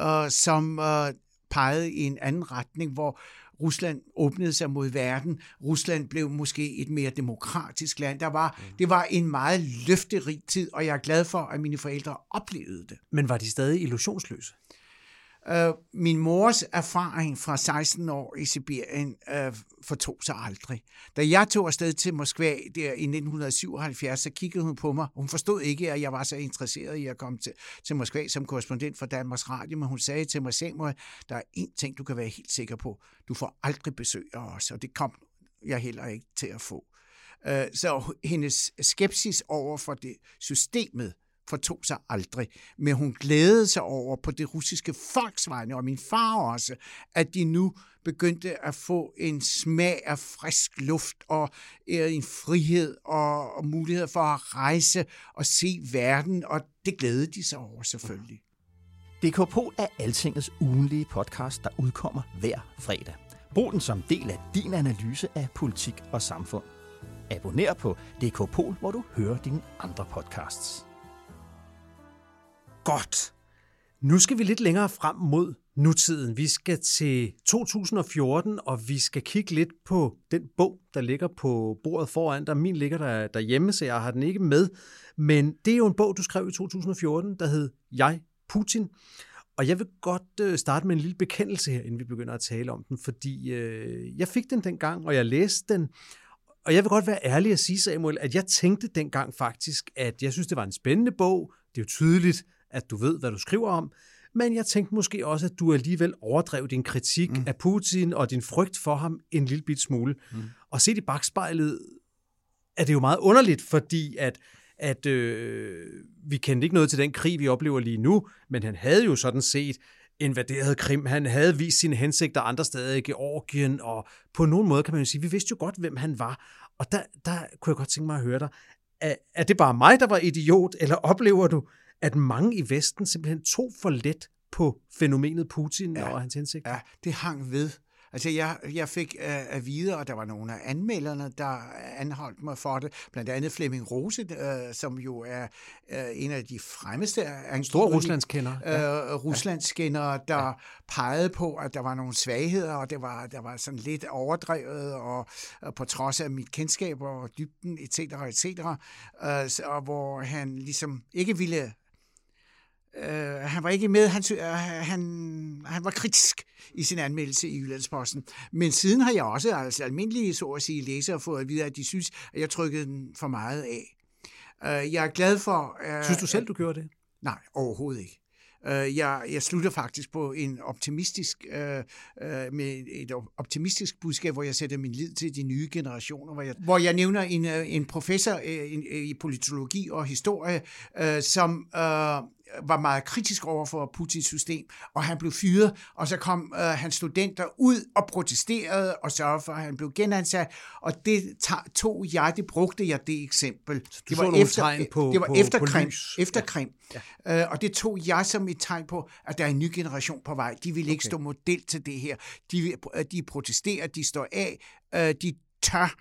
uh, som uh, pegede i en anden retning, hvor Rusland åbnede sig mod verden. Rusland blev måske et mere demokratisk land. Der var, mm. Det var en meget løfterig tid, og jeg er glad for, at mine forældre oplevede det. Men var de stadig illusionsløse? Øh, min mors erfaring fra 16 år i Sibirien øh, fortog sig aldrig. Da jeg tog afsted til Moskva der i 1977, så kiggede hun på mig. Hun forstod ikke, at jeg var så interesseret i at komme til, til Moskva som korrespondent for Danmarks Radio, men hun sagde til mig, Samuel, der er én ting, du kan være helt sikker på. Du får aldrig besøg af os, og det kom jeg heller ikke til at få. Øh, så hendes skepsis over for det systemet, fortog sig aldrig, men hun glædede sig over på det russiske folks vegne, og min far også, at de nu begyndte at få en smag af frisk luft og øh, en frihed og, og mulighed for at rejse og se verden, og det glædede de sig over selvfølgelig. DK er Altingets ugenlige podcast, der udkommer hver fredag. Brug den som del af din analyse af politik og samfund. Abonner på DK hvor du hører dine andre podcasts. Godt. Nu skal vi lidt længere frem mod nutiden. Vi skal til 2014, og vi skal kigge lidt på den bog, der ligger på bordet foran dig. Min ligger der derhjemme, så jeg har den ikke med. Men det er jo en bog, du skrev i 2014, der hed Jeg, Putin. Og jeg vil godt øh, starte med en lille bekendelse her, inden vi begynder at tale om den, fordi øh, jeg fik den dengang, og jeg læste den, og jeg vil godt være ærlig at sige, Samuel, at jeg tænkte dengang faktisk, at jeg synes, det var en spændende bog. Det er jo tydeligt, at du ved, hvad du skriver om, men jeg tænkte måske også, at du alligevel overdrev din kritik mm. af Putin og din frygt for ham en lille bit smule. Mm. Og set i bagspejlet er det jo meget underligt, fordi at, at øh, vi kendte ikke noget til den krig, vi oplever lige nu, men han havde jo sådan set invaderet Krim. Han havde vist sine hensigter andre steder i Georgien, og på nogen måde kan man jo sige, vi vidste jo godt, hvem han var. Og der, der kunne jeg godt tænke mig at høre dig. Er, er det bare mig, der var idiot, eller oplever du, at mange i Vesten simpelthen tog for let på fænomenet Putin ja, og hans hensigt. Ja, det hang ved. Altså, jeg, jeg fik uh, at vide, og der var nogle af anmelderne, der anholdt mig for det. Blandt andet Flemming Rose, uh, som jo er uh, en af de fremmeste... Stor Ruslandskender. Uh, ja. Ruslandskendere, der ja. pegede på, at der var nogle svagheder, og det var, der var sådan lidt overdrevet, og, og på trods af mit kendskab og dybden, etc., etc., uh, og hvor han ligesom ikke ville Øh, han var ikke med, han, øh, han, han var kritisk i sin anmeldelse i Jyllandsposten. Men siden har jeg også, altså almindelige så at sige, læsere fået at vide, at de synes, at jeg trykkede den for meget af. Øh, jeg er glad for... Øh, synes du selv, du gjorde det? Nej, overhovedet ikke. Øh, jeg, jeg slutter faktisk på en optimistisk, øh, øh, med et optimistisk budskab, hvor jeg sætter min lid til de nye generationer, hvor jeg, hvor jeg nævner en, øh, en professor øh, en, i politologi og historie, øh, som øh, var meget kritisk over for Putins system, og han blev fyret, og så kom øh, hans studenter ud og protesterede og sørgede for, at han blev genansat, og det tog jeg, det brugte jeg det eksempel. det var efter, på, det var på, efter på Krim, lys. efter Krim. Ja. Øh, og det tog jeg som et tegn på, at der er en ny generation på vej. De vil ikke okay. stå model til det her. De, de protesterer, de står af, øh, de tør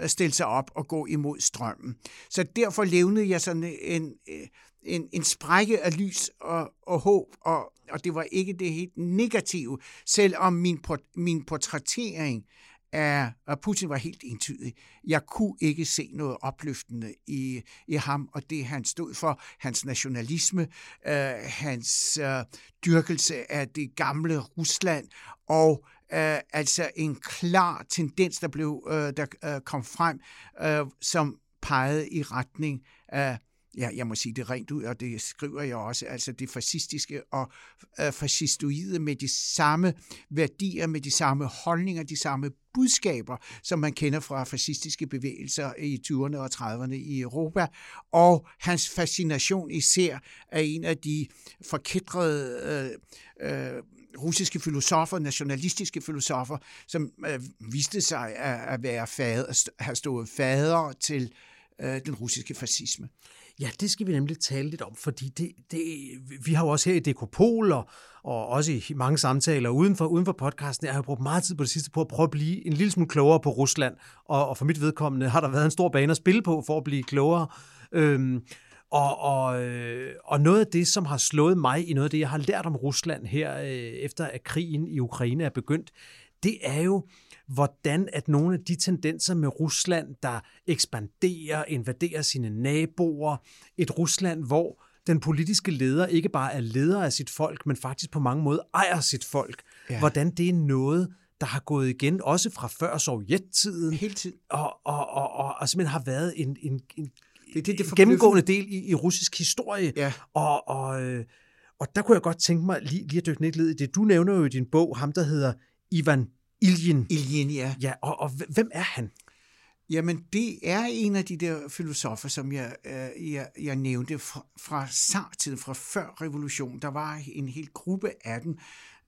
Øh, stille sig op og gå imod strømmen. Så derfor levnede jeg sådan en, øh, en, en sprække af lys og, og håb, og, og det var ikke det helt negative, selvom min, min portrættering af, Putin var helt entydig. Jeg kunne ikke se noget opløftende i, i ham, og det han stod for, hans nationalisme, øh, hans øh, dyrkelse af det gamle Rusland, og øh, altså en klar tendens, der blev øh, der øh, kom frem, øh, som pegede i retning af ja, jeg må sige det rent ud, og det skriver jeg også, altså det fascistiske og øh, fascistoide med de samme værdier, med de samme holdninger, de samme budskaber, som man kender fra fascistiske bevægelser i 20'erne og 30'erne i Europa, og hans fascination især af en af de forkædrede øh, øh, russiske filosofer, nationalistiske filosofer, som øh, viste sig at, at være fader, at have stået fader til øh, den russiske fascisme. Ja, det skal vi nemlig tale lidt om, fordi det, det, vi har jo også her i Dekopol, og, og også i mange samtaler uden for, uden for podcasten, jeg har brugt meget tid på det sidste på at prøve at blive en lille smule klogere på Rusland, og, og for mit vedkommende har der været en stor bane at spille på for at blive klogere. Øhm, og, og, øh, og noget af det, som har slået mig i noget af det, jeg har lært om Rusland her, øh, efter at krigen i Ukraine er begyndt, det er jo, hvordan at nogle af de tendenser med Rusland, der ekspanderer, invaderer sine naboer, et Rusland, hvor den politiske leder ikke bare er leder af sit folk, men faktisk på mange måder ejer sit folk. Ja. Hvordan det er noget, der har gået igen, også fra før sovjettiden. Hele tiden. Og, og, og, og, og simpelthen har været en, en, en det, det, det gennemgående del i, i russisk historie. Ja. Og, og, øh, og der kunne jeg godt tænke mig lige, lige at dykke ned i det. Du nævner jo i din bog ham, der hedder Ivan Ilyin. Ilyin, ja. Ja, og, og hvem er han? Jamen, det er en af de der filosofer, som jeg, øh, jeg, jeg nævnte fra, fra sartiden, fra før revolutionen. Der var en hel gruppe af dem,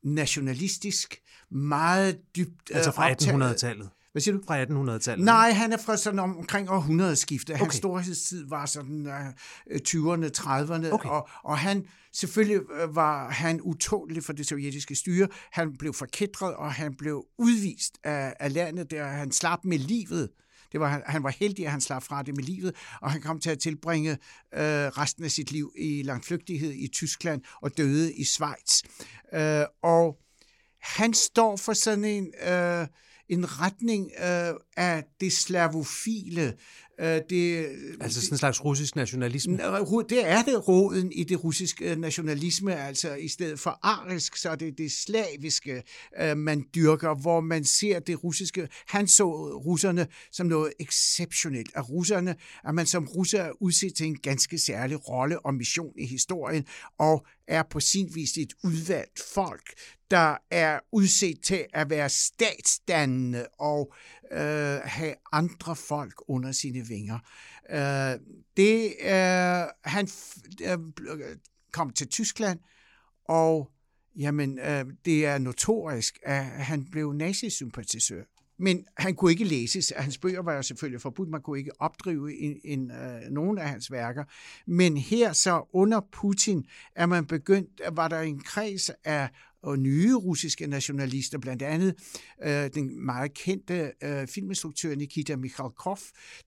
nationalistisk, meget dybt Altså fra 1800-tallet? Hvad siger du? Fra 1800-tallet? Nej, han er fra sådan omkring århundredeskiftet. Hans okay. storhedstid var sådan uh, 20'erne, 30'erne, okay. og, og han selvfølgelig øh, var han utålig for det sovjetiske styre. Han blev forkædret, og han blev udvist af, af landet, der han slap med livet. Det var, han var heldig, at han slap fra det med livet, og han kom til at tilbringe øh, resten af sit liv i langflygtighed i Tyskland og døde i Schweiz. Øh, og han står for sådan en... Øh, en retning øh, af det slavofile. Øh, det, altså sådan en slags russisk nationalisme? Det er det råden i det russiske nationalisme, altså i stedet for arisk, så er det det slaviske, øh, man dyrker, hvor man ser det russiske. Han så russerne som noget exceptionelt. At russerne, at man som russer er udset til en ganske særlig rolle og mission i historien, og er på sin vis et udvalgt folk, der er udset til at være statsdannende og øh, have andre folk under sine vinger. Øh, det øh, han øh, kom til Tyskland, og jamen, øh, det er notorisk, at han blev nazisympatisør. Men han kunne ikke læses. Hans bøger var jo selvfølgelig forbudt. Man kunne ikke opdrive en, en, øh, nogen af hans værker. Men her så under Putin er man begyndt, var der en kreds af og nye russiske nationalister, blandt andet øh, den meget kendte øh, filminstruktør Nikita Mikhalkov,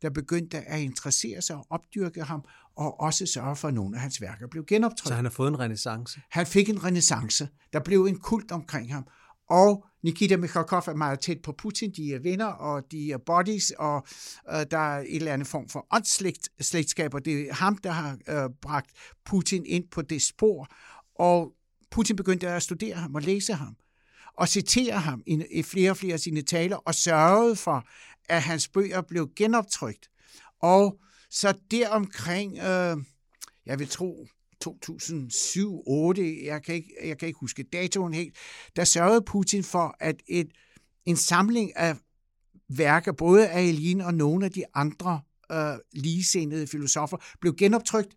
der begyndte at interessere sig og opdyrke ham, og også sørge for, at nogle af hans værker blev genoptrykt. Så han har fået en renaissance? Han fik en renaissance. Der blev en kult omkring ham. Og Nikita Mikhalkov er meget tæt på Putin. De er venner, og de er buddies, og øh, der er et eller andet form for åndsslægtskab, og det er ham, der har øh, bragt Putin ind på det spor. Og Putin begyndte at studere ham og læse ham, og citere ham i, i flere og flere af sine taler, og sørgede for, at hans bøger blev genoptrykt. Og så deromkring, øh, jeg vil tro, 2007-2008, jeg kan, ikke, jeg kan ikke huske datoen helt, der sørgede Putin for, at et, en samling af værker, både af Elin og nogle af de andre øh, ligesindede filosofer, blev genoptrykt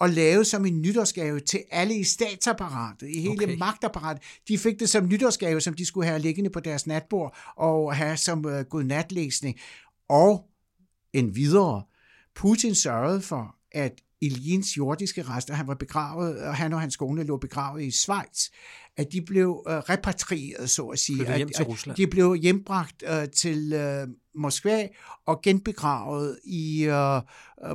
og lavet som en nytårsgave til alle i statsapparatet, i hele okay. magtapparatet. De fik det som nytårsgave, som de skulle have liggende på deres natbord og have som uh, godnatlæsning. Og en videre. Putin sørgede for, at Iljins jordiske rester, han var begravet, og han og hans kone lå begravet i Schweiz, at de blev uh, repatrieret, så at sige. hjem til Rusland. At de blev hjembragt uh, til uh, Moskva og genbegravet i, øh, øh,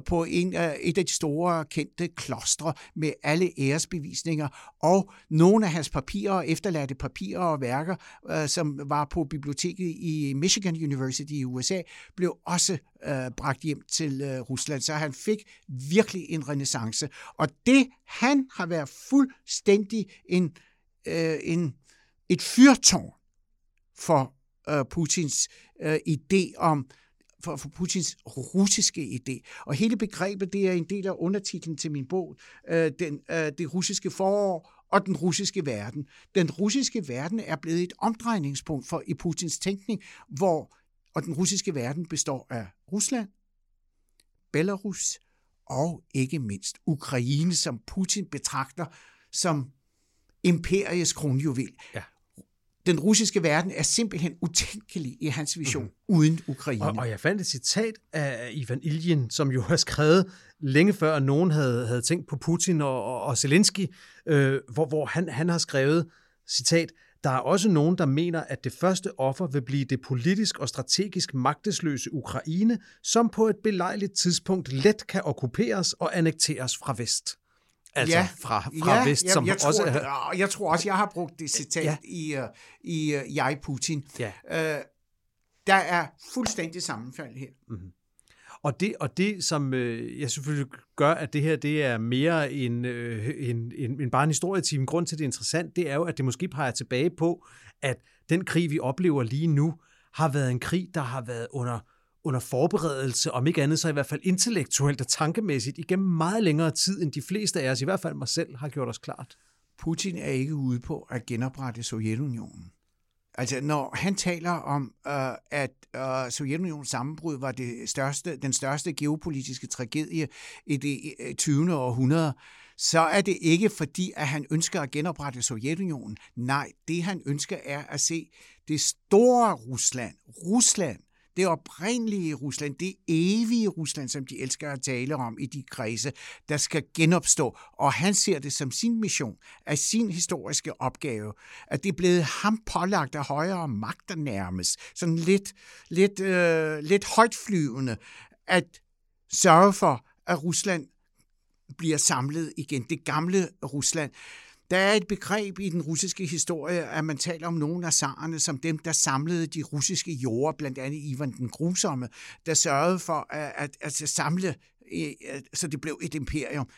på en, af, et af de store kendte klostre med alle æresbevisninger, og nogle af hans papirer, efterladte papirer og værker, øh, som var på biblioteket i Michigan University i USA, blev også øh, bragt hjem til øh, Rusland. Så han fik virkelig en renaissance. Og det, han har været fuldstændig en øh, en, et fyrtårn for øh, Putins øh, idé om for, for Putins russiske idé. Og hele begrebet, det er en del af undertitlen til min bog, øh, den, øh, det russiske forår og den russiske verden. Den russiske verden er blevet et omdrejningspunkt for i Putins tænkning, hvor og den russiske verden består af Rusland, Belarus og ikke mindst Ukraine, som Putin betragter som imperiets kronjuvel. Ja. Den russiske verden er simpelthen utænkelig i hans vision mm-hmm. uden Ukraine. Og, og jeg fandt et citat af Ivan Ilyin, som jo har skrevet længe før nogen havde, havde tænkt på Putin og, og, og Zelensky, øh, hvor, hvor han, han har skrevet, citat, der er også nogen, der mener, at det første offer vil blive det politisk og strategisk magtesløse Ukraine, som på et belejligt tidspunkt let kan okkuperes og annekteres fra vest. Altså ja, fra, fra ja, vest, som jeg, jeg også... Tror, jeg tror også, jeg har brugt det citat ja. i, uh, i uh, Jeg Putin. Ja. Uh, der er fuldstændig sammenfald her. Mm-hmm. Og det, og det, som øh, jeg selvfølgelig gør, at det her det er mere en, øh, en, en, en bare en historietime, grund til, at det er interessant, det er jo, at det måske peger tilbage på, at den krig, vi oplever lige nu, har været en krig, der har været under under forberedelse, om ikke andet så i hvert fald intellektuelt og tankemæssigt, igennem meget længere tid, end de fleste af os, i hvert fald mig selv, har gjort os klart. Putin er ikke ude på at genoprette Sovjetunionen. Altså, når han taler om, øh, at øh, Sovjetunionens sammenbrud var det største, den største geopolitiske tragedie i det øh, 20. århundrede, så er det ikke fordi, at han ønsker at genoprette Sovjetunionen. Nej, det han ønsker er at se det store Rusland, Rusland, det oprindelige Rusland, det evige Rusland, som de elsker at tale om i de kredse, der skal genopstå. Og han ser det som sin mission, af sin historiske opgave, at det er blevet ham pålagt af højere magter nærmest, sådan lidt, lidt, øh, lidt højtflyvende, at sørge for, at Rusland bliver samlet igen. Det gamle Rusland. Der er et begreb i den russiske historie, at man taler om nogle af zarerne som dem, der samlede de russiske jorder, blandt andet Ivan den Grusomme, der sørgede for at, at, at samle, så det blev et imperium.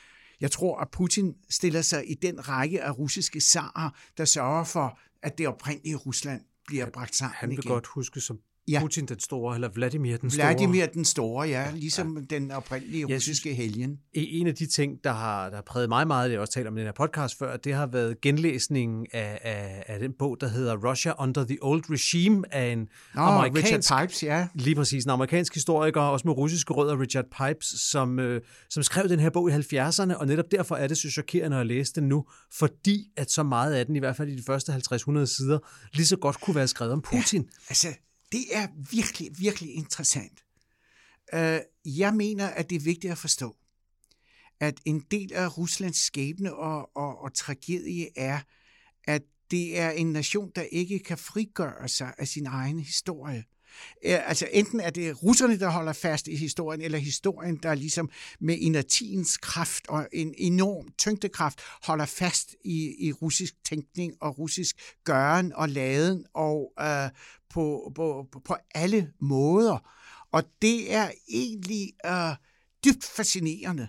Jeg tror, at Putin stiller sig i den række af russiske zarer, der sørger for, at det oprindelige Rusland bliver bragt sammen Han vil igen. godt huske som ja. Putin den store, eller Vladimir den store. Vladimir den store, ja, ligesom ja. den oprindelige jeg russiske synes, helgen. En af de ting, der har, der har præget mig meget, det har også talt om i den her podcast før, det har været genlæsningen af, af, af den bog, der hedder Russia Under the Old Regime, af en Nå, amerikansk, Richard Pipes, ja. Lige præcis, en amerikansk historiker, også med russiske rødder, Richard Pipes, som, øh, som skrev den her bog i 70'erne, og netop derfor er det så chokerende at læse den nu, fordi at så meget af den, i hvert fald i de første 50-100 sider, lige så godt kunne være skrevet om Putin. Ja, altså, det er virkelig, virkelig interessant. Øh, jeg mener, at det er vigtigt at forstå, at en del af Ruslands skæbne og, og, og tragedie er, at det er en nation, der ikke kan frigøre sig af sin egen historie. Øh, altså enten er det russerne, der holder fast i historien, eller historien, der ligesom med inertiens kraft og en enorm tyngdekraft holder fast i, i russisk tænkning og russisk gøren og laden og øh, på, på, på alle måder. Og det er egentlig øh, dybt fascinerende,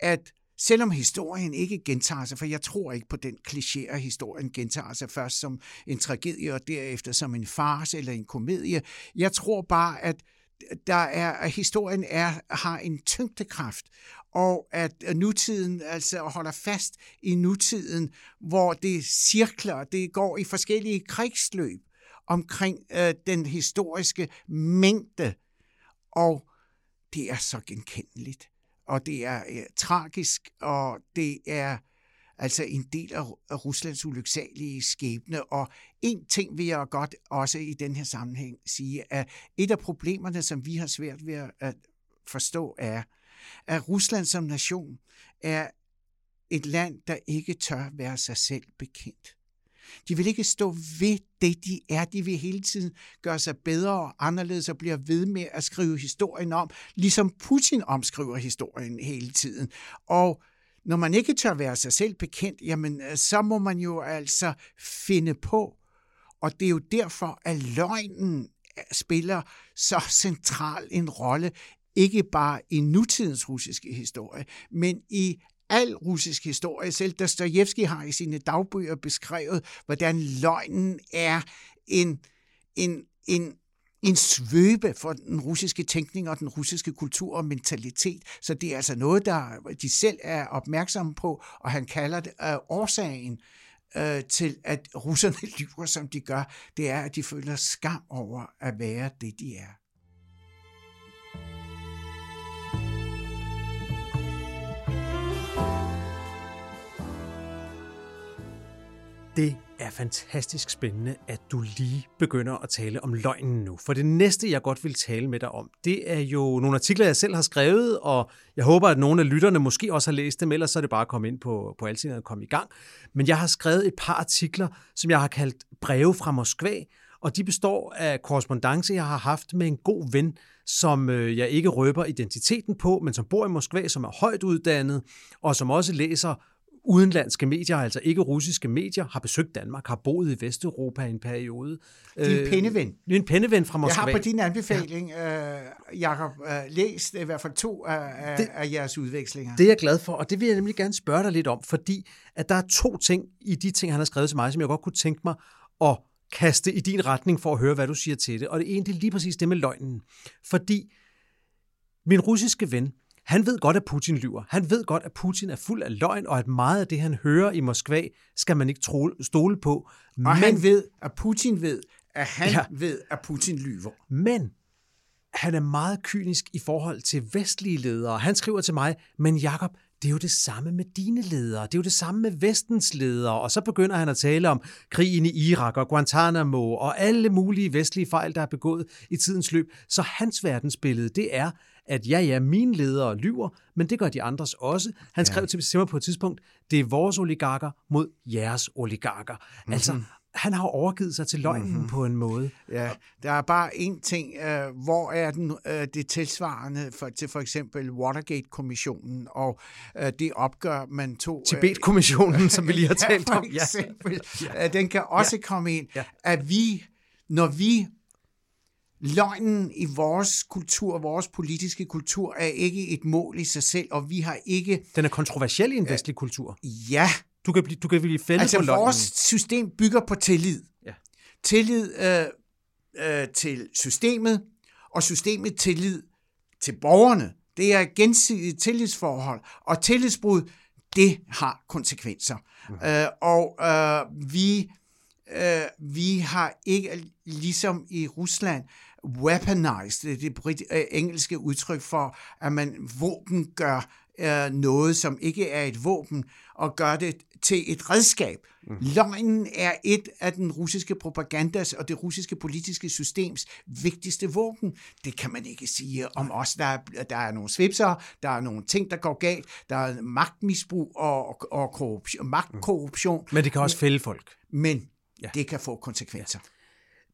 at Selvom historien ikke gentager sig, for jeg tror ikke på den kliché, at historien gentager sig først som en tragedie og derefter som en farce eller en komedie. Jeg tror bare, at der er, at historien er, har en tyngdekraft, og at nutiden altså holder fast i nutiden, hvor det cirkler, det går i forskellige krigsløb omkring øh, den historiske mængde, og det er så genkendeligt, og det er øh, tragisk, og det er altså en del af, af Ruslands ulyksalige skæbne. Og en ting vil jeg godt også i den her sammenhæng sige, at et af problemerne, som vi har svært ved at forstå, er, at Rusland som nation er et land, der ikke tør være sig selv bekendt. De vil ikke stå ved det, de er. De vil hele tiden gøre sig bedre og anderledes og bliver ved med at skrive historien om, ligesom Putin omskriver historien hele tiden. Og når man ikke tør være sig selv bekendt, jamen øh, så må man jo altså finde på. Og det er jo derfor, at løgnen øh, spiller så central en rolle, ikke bare i nutidens russiske historie, men i al russisk historie. Selv Dostojevski har i sine dagbøger beskrevet, hvordan løgnen er en, en, en en svøbe for den russiske tænkning og den russiske kultur og mentalitet. Så det er altså noget, der de selv er opmærksomme på, og han kalder det uh, årsagen uh, til, at russerne [LAUGHS] lyver, som de gør. Det er, at de føler skam over at være det, de er. Det er fantastisk spændende, at du lige begynder at tale om løgnen nu. For det næste, jeg godt vil tale med dig om, det er jo nogle artikler, jeg selv har skrevet, og jeg håber, at nogle af lytterne måske også har læst dem, ellers så er det bare at komme ind på, på Alting og komme i gang. Men jeg har skrevet et par artikler, som jeg har kaldt breve fra Moskva, og de består af korrespondence, jeg har haft med en god ven, som øh, jeg ikke røber identiteten på, men som bor i Moskva, som er højt uddannet, og som også læser udenlandske medier, altså ikke russiske medier, har besøgt Danmark, har boet i Vesteuropa i en periode. Øh, penneven. En penneven fra Moskva. Jeg har på din anbefaling, ja. øh, Jacob, øh, læst i hvert fald to af, det, af jeres udvekslinger. Det er jeg glad for, og det vil jeg nemlig gerne spørge dig lidt om, fordi at der er to ting i de ting, han har skrevet til mig, som jeg godt kunne tænke mig at kaste i din retning for at høre, hvad du siger til det. Og det ene, det er lige præcis det med løgnen. Fordi min russiske ven, han ved godt, at Putin lyver. Han ved godt, at Putin er fuld af løgn, og at meget af det, han hører i Moskva, skal man ikke stole på. Og men, han ved, at Putin ved, at han ja, ved, at Putin lyver. Men han er meget kynisk i forhold til vestlige ledere. Han skriver til mig, men Jakob, det er jo det samme med dine ledere, det er jo det samme med vestens ledere, og så begynder han at tale om krigen i Irak og Guantanamo og alle mulige vestlige fejl, der er begået i tidens løb. Så hans verdensbillede, det er, at ja, ja, mine ledere lyver, men det gør de andres også. Han skrev ja. til mig på et tidspunkt, det er vores oligarker mod jeres oligarker. Mm-hmm. Altså, han har overgivet sig til løgnen mm-hmm. på en måde. Ja, der er bare en ting. Uh, hvor er den, uh, det tilsvarende for, til for eksempel Watergate-kommissionen og uh, det opgør, man tog... Tibet-kommissionen, som vi lige har [LAUGHS] talt om. Ja, eksempel. Ja. Uh, den kan også ja. komme ind, ja. at vi, når vi Løgnen i vores kultur, vores politiske kultur, er ikke et mål i sig selv, og vi har ikke... Den er kontroversiel i en vestlig kultur. Ja. Du kan blive, du kan blive fældet altså, på løgnen. vores system bygger på tillid. Ja. Tillid øh, øh, til systemet, og systemet tillid til borgerne. Det er et gensidigt tillidsforhold, og tillidsbrud, det har konsekvenser. Mm. Øh, og øh, vi, øh, vi har ikke, ligesom i Rusland, weaponized, det, det brit, øh, engelske udtryk for, at man våben gør øh, noget, som ikke er et våben, og gør det til et redskab. Mm. Løgnen er et af den russiske propagandas og det russiske politiske systems vigtigste våben. Det kan man ikke sige om os. Der er, der er nogle svipser, der er nogle ting, der går galt, der er magtmisbrug og, og korruption, magtkorruption. Men det kan også fælde folk. Men ja. det kan få konsekvenser.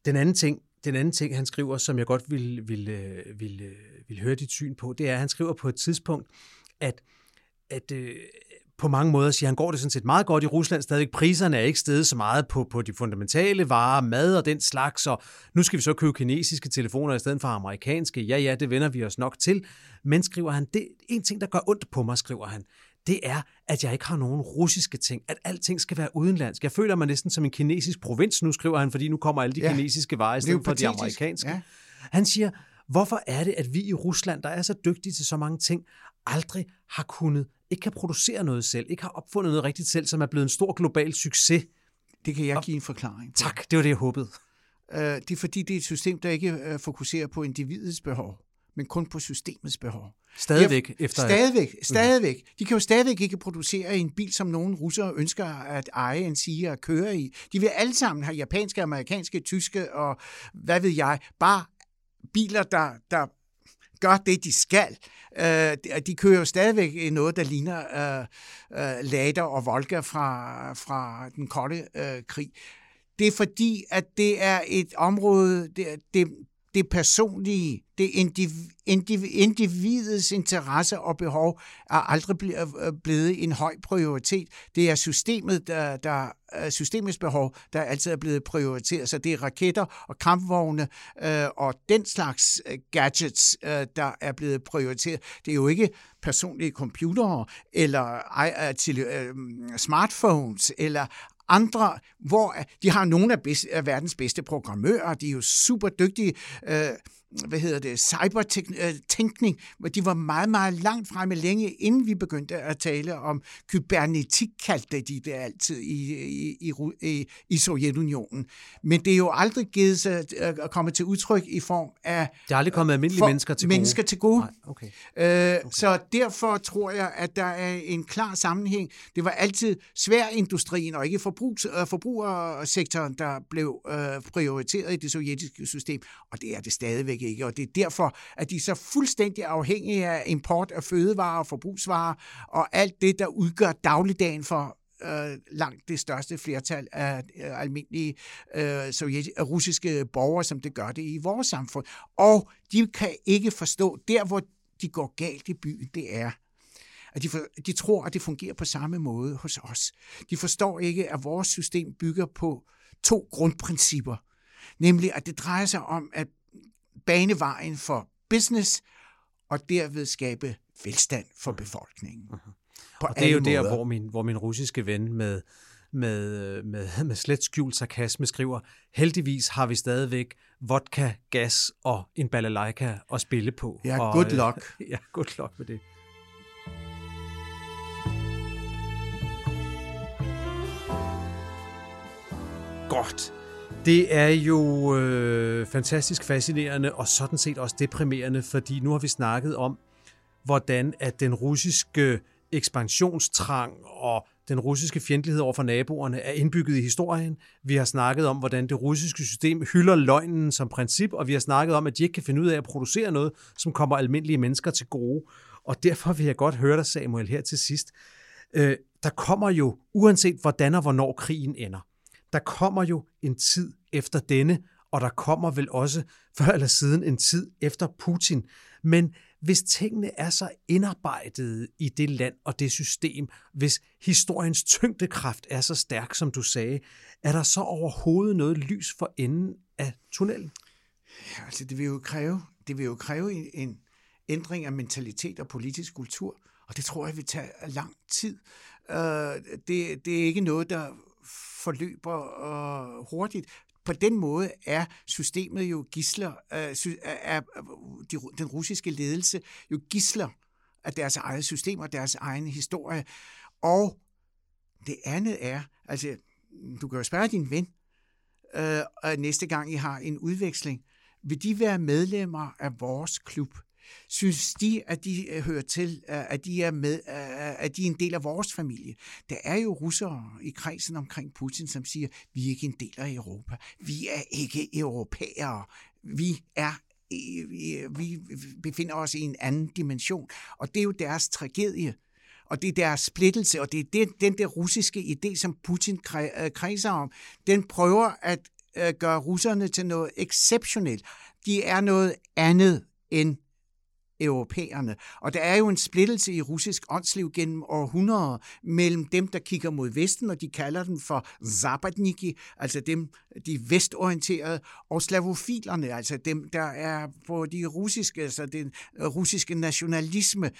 Den anden ting, den anden ting, han skriver, som jeg godt vil, vil, øh, vil, øh, vil, høre dit syn på, det er, at han skriver på et tidspunkt, at, at øh, på mange måder siger han, går det sådan set meget godt i Rusland stadigvæk. Priserne er ikke steget så meget på, på de fundamentale varer, mad og den slags, og nu skal vi så købe kinesiske telefoner i stedet for amerikanske. Ja, ja, det vender vi os nok til. Men skriver han, det en ting, der gør ondt på mig, skriver han, det er, at jeg ikke har nogen russiske ting, at alting skal være udenlandsk. Jeg føler mig næsten som en kinesisk provins, nu skriver han, fordi nu kommer alle de ja, kinesiske varer i stedet for de amerikanske. Ja. Han siger, Hvorfor er det, at vi i Rusland, der er så dygtige til så mange ting, aldrig har kunnet, ikke kan producere noget selv, ikke har opfundet noget rigtigt selv, som er blevet en stor global succes? Det kan jeg give en forklaring på. Tak, det var det, jeg håbede. Uh, det er fordi, det er et system, der ikke uh, fokuserer på individets behov, men kun på systemets behov. Stadigvæk? Derfor, efter... Stadigvæk, stadigvæk. De kan jo stadigvæk ikke producere en bil, som nogle russere ønsker at eje en sige at køre i. De vil alle sammen have japanske, amerikanske, tyske og hvad ved jeg, bare biler, der, der gør det, de skal. Uh, de kører jo stadigvæk i noget, der ligner uh, Lada og Volga fra, fra den kolde uh, krig. Det er fordi, at det er et område, det, det, det personlige, det indiv, indiv, individets interesse og behov er aldrig øh, øh, blevet en høj prioritet. Det er systemet, der, der øh, systemets behov, der altid er blevet prioriteret. Så det er raketter og kampvogne øh, og den slags gadgets, øh, der er blevet prioriteret. Det er jo ikke personlige computere eller øh, smartphones eller andre, hvor øh, de har nogle af, bedste, af verdens bedste programmører, de er jo super dygtige, øh, hvad hedder det, cybertænkning, hvor de var meget, meget langt fremme længe, inden vi begyndte at tale om kybernetik, kaldte de det altid i, i, i, i Sovjetunionen. Men det er jo aldrig givet sig at komme til udtryk i form af... Det er aldrig kommet almindelige mennesker til gode? Mennesker til gode. Nej, okay. Øh, okay. Så derfor tror jeg, at der er en klar sammenhæng. Det var altid sværindustrien og ikke forbrugs, øh, forbrugersektoren, der blev øh, prioriteret i det sovjetiske system, og det er det stadigvæk ikke. Og det er derfor, at de er så fuldstændig afhængige af import af fødevarer og forbrugsvarer og alt det, der udgør dagligdagen for øh, langt det største flertal af øh, almindelige øh, sovjet, russiske borgere, som det gør det i vores samfund. Og de kan ikke forstå, der hvor de går galt i byen, det er, at de, for, de tror, at det fungerer på samme måde hos os. De forstår ikke, at vores system bygger på to grundprincipper. Nemlig, at det drejer sig om at bane vejen for business og derved skabe velstand for mhm. befolkningen. Uh-huh. På og det er jo måder. der, hvor min, hvor min russiske ven med, med, med, [LAUGHS] med slet skjult sarkasme skriver, heldigvis har vi stadigvæk vodka, gas og en balalaika at spille på. Ja, og, good luck. [LAUGHS] Ja, good luck med det. Godt. Det er jo øh, fantastisk fascinerende og sådan set også deprimerende, fordi nu har vi snakket om, hvordan at den russiske ekspansionstrang og den russiske fjendtlighed over for naboerne er indbygget i historien. Vi har snakket om, hvordan det russiske system hylder løgnen som princip, og vi har snakket om, at de ikke kan finde ud af at producere noget, som kommer almindelige mennesker til gode. Og derfor vil jeg godt høre dig, Samuel, her til sidst. Øh, der kommer jo, uanset hvordan og hvornår krigen ender, der kommer jo en tid efter denne, og der kommer vel også før eller siden en tid efter Putin. Men hvis tingene er så indarbejdet i det land og det system, hvis historiens tyngdekraft er så stærk, som du sagde, er der så overhovedet noget lys for enden af tunnelen? Ja, altså det vil jo kræve, det vil jo kræve en, en ændring af mentalitet og politisk kultur, og det tror jeg vil tage lang tid. Uh, det, det er ikke noget, der forløber øh, hurtigt. På den måde er systemet jo gisler, øh, er de, den russiske ledelse jo gisler af deres eget system og deres egen historie. Og det andet er, altså, du kan jo spørge din ven, øh, næste gang I har en udveksling, vil de være medlemmer af vores klub? Synes de, at de øh, hører til, øh, at de er med, øh, at de er en del af vores familie? Der er jo russere i kredsen omkring Putin, som siger, vi er ikke en del af Europa. Vi er ikke europæere. Vi er vi befinder os i en anden dimension. Og det er jo deres tragedie. Og det er deres splittelse, og det er den, den der russiske idé, som Putin kredser om. Den prøver at gøre russerne til noget exceptionelt. De er noget andet end europæerne. Og der er jo en splittelse i russisk åndsliv gennem århundreder mellem dem, der kigger mod Vesten, og de kalder dem for Zapadniki, altså dem, de vestorienterede, og slavofilerne, altså dem, der er på de russiske, altså den russiske nationalisme,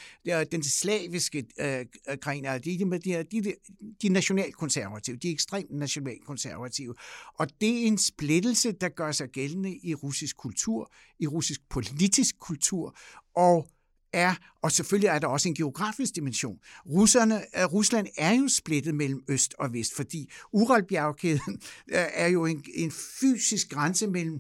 den slaviske øh, gren de, de, de, de, de nationalkonservative, de ekstremt nationalkonservative. Og det er en splittelse, der gør sig gældende i russisk kultur, i russisk politisk kultur, og er, og selvfølgelig er der også en geografisk dimension. Russerne, uh, Rusland er jo splittet mellem øst og vest, fordi Uralbjergkæden uh, er jo en, en fysisk grænse mellem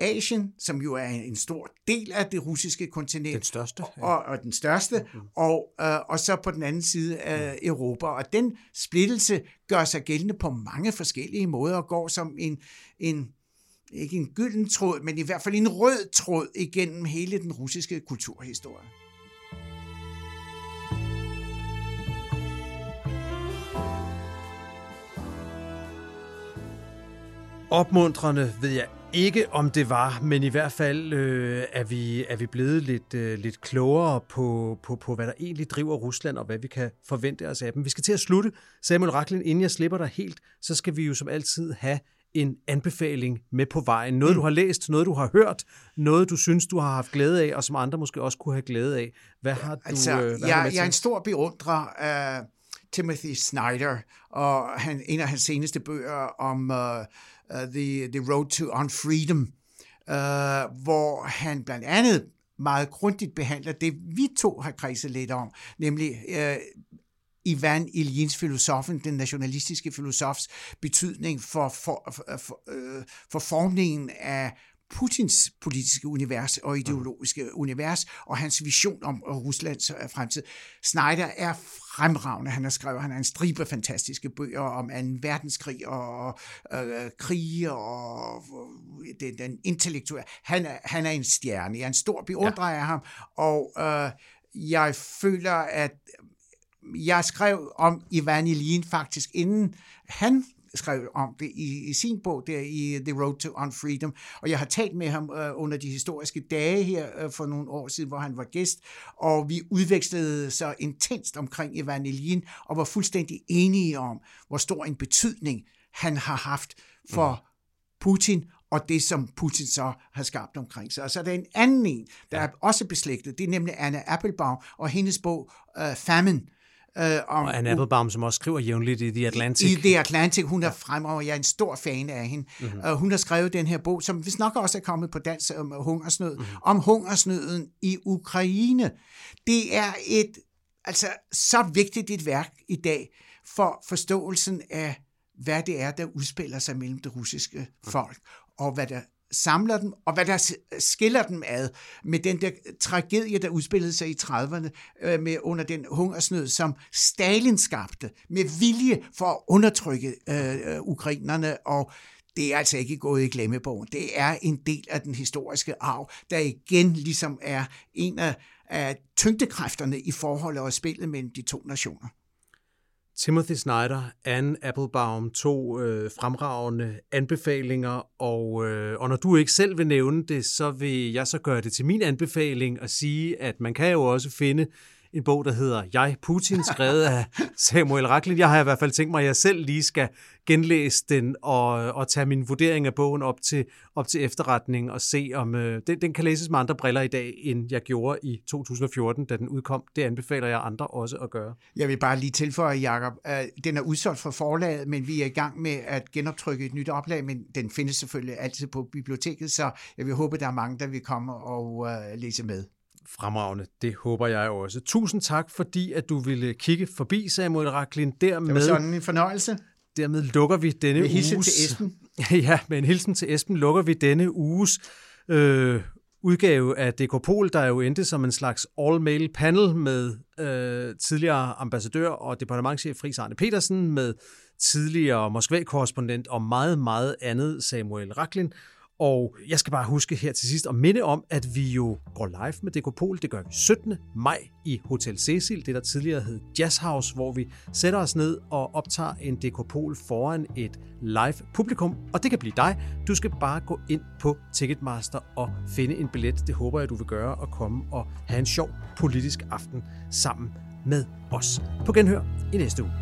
Asien, som jo er en stor del af det russiske kontinent. Den største. Ja. Og, og den største, mm-hmm. og, uh, og så på den anden side af mm. Europa. Og den splittelse gør sig gældende på mange forskellige måder og går som en, en ikke en gylden tråd, men i hvert fald en rød tråd igennem hele den russiske kulturhistorie. Opmuntrende ved jeg ikke, om det var, men i hvert fald øh, er, vi, er vi blevet lidt, øh, lidt klogere på, på, på, hvad der egentlig driver Rusland, og hvad vi kan forvente os af dem. Vi skal til at slutte. Samuel Raklin, inden jeg slipper dig helt, så skal vi jo som altid have en anbefaling med på vejen. Noget, du mm. har læst, noget, du har hørt, noget, du synes, du har haft glæde af, og som andre måske også kunne have glæde af. Hvad har du altså, øh, hvad jeg, har jeg er en stor beundrer af Timothy Snyder, og han, en af hans seneste bøger om uh, uh, the, the Road to Unfreedom, uh, hvor han blandt andet meget grundigt behandler det, vi to har kredset lidt om, nemlig uh, Ivan Iljins filosofen, den nationalistiske filosofs betydning for, for, for, for, øh, for formningen af Putins politiske univers og ideologiske univers, og hans vision om Ruslands øh, fremtid. Snyder er fremragende. Han har skrevet, han har en stribe fantastiske bøger om 2. verdenskrig og øh, krige og øh, den, den intellektuelle. Han er, han er en stjerne. Jeg er en stor beundrer ja. af ham, og øh, jeg føler, at jeg skrev om Ivan Ilyin faktisk, inden han skrev om det i, i sin bog der i The Road to Unfreedom, og jeg har talt med ham øh, under de historiske dage her øh, for nogle år siden, hvor han var gæst, og vi udvekslede så intenst omkring Ivan Ilyin, og var fuldstændig enige om, hvor stor en betydning han har haft for mm. Putin og det, som Putin så har skabt omkring sig. Og så er der en anden en, der er også beslægtet, det er nemlig Anna Applebaum og hendes bog uh, Famine, Øh, om, og Anne Applebaum, som også skriver jævnligt i The Atlantic. I, The Atlantic, hun er fremragende. Jeg er en stor fan af hende. Mm-hmm. Uh, hun har skrevet den her bog, som hvis nok også er kommet på dansk om hungersnød, mm-hmm. om hungersnøden i Ukraine. Det er et altså så vigtigt et værk i dag for forståelsen af, hvad det er, der udspiller sig mellem det russiske folk, og hvad der samler dem, og hvad der skiller dem ad med den der tragedie, der udspillede sig i 30'erne øh, med under den hungersnød, som Stalin skabte med vilje for at undertrykke øh, øh, ukrainerne, og det er altså ikke gået i glemmebogen. Det er en del af den historiske arv, der igen ligesom er en af, af tyngdekræfterne i forholdet og spillet mellem de to nationer. Timothy Snyder, Anne Applebaum, to øh, fremragende anbefalinger, og, øh, og når du ikke selv vil nævne det, så vil jeg så gøre det til min anbefaling at sige, at man kan jo også finde en bog, der hedder Jeg, Putin, skrevet af [LAUGHS] Samuel Raklin. Jeg har i hvert fald tænkt mig, at jeg selv lige skal genlæse den og, og tage min vurdering af bogen op til, op til efterretning og se, om øh, den, den kan læses med andre briller i dag, end jeg gjorde i 2014, da den udkom. Det anbefaler jeg andre også at gøre. Jeg vil bare lige tilføje, Jacob, den er udsolgt fra forlaget, men vi er i gang med at genoptrykke et nyt oplag, men den findes selvfølgelig altid på biblioteket, så jeg vil håbe, der er mange, der vil komme og uh, læse med. Fremragende, det håber jeg også. Tusind tak, fordi at du ville kigge forbi, Samuel Raklin. Dermed, det var sådan en fornøjelse. Dermed lukker vi denne med uges... til Esben. [LAUGHS] ja, med en hilsen til Esben lukker vi denne uges øh, udgave af DK Pol, der jo endte som en slags all-mail panel med øh, tidligere ambassadør og departementchef Friis Arne Petersen, med tidligere Moskva-korrespondent og meget, meget andet Samuel Raklin. Og jeg skal bare huske her til sidst at minde om, at vi jo går live med Dekopol. Det gør vi 17. maj i Hotel Cecil, det der tidligere hed Jazz House, hvor vi sætter os ned og optager en Dekopol foran et live publikum. Og det kan blive dig. Du skal bare gå ind på Ticketmaster og finde en billet. Det håber jeg, du vil gøre og komme og have en sjov politisk aften sammen med os. På genhør i næste uge.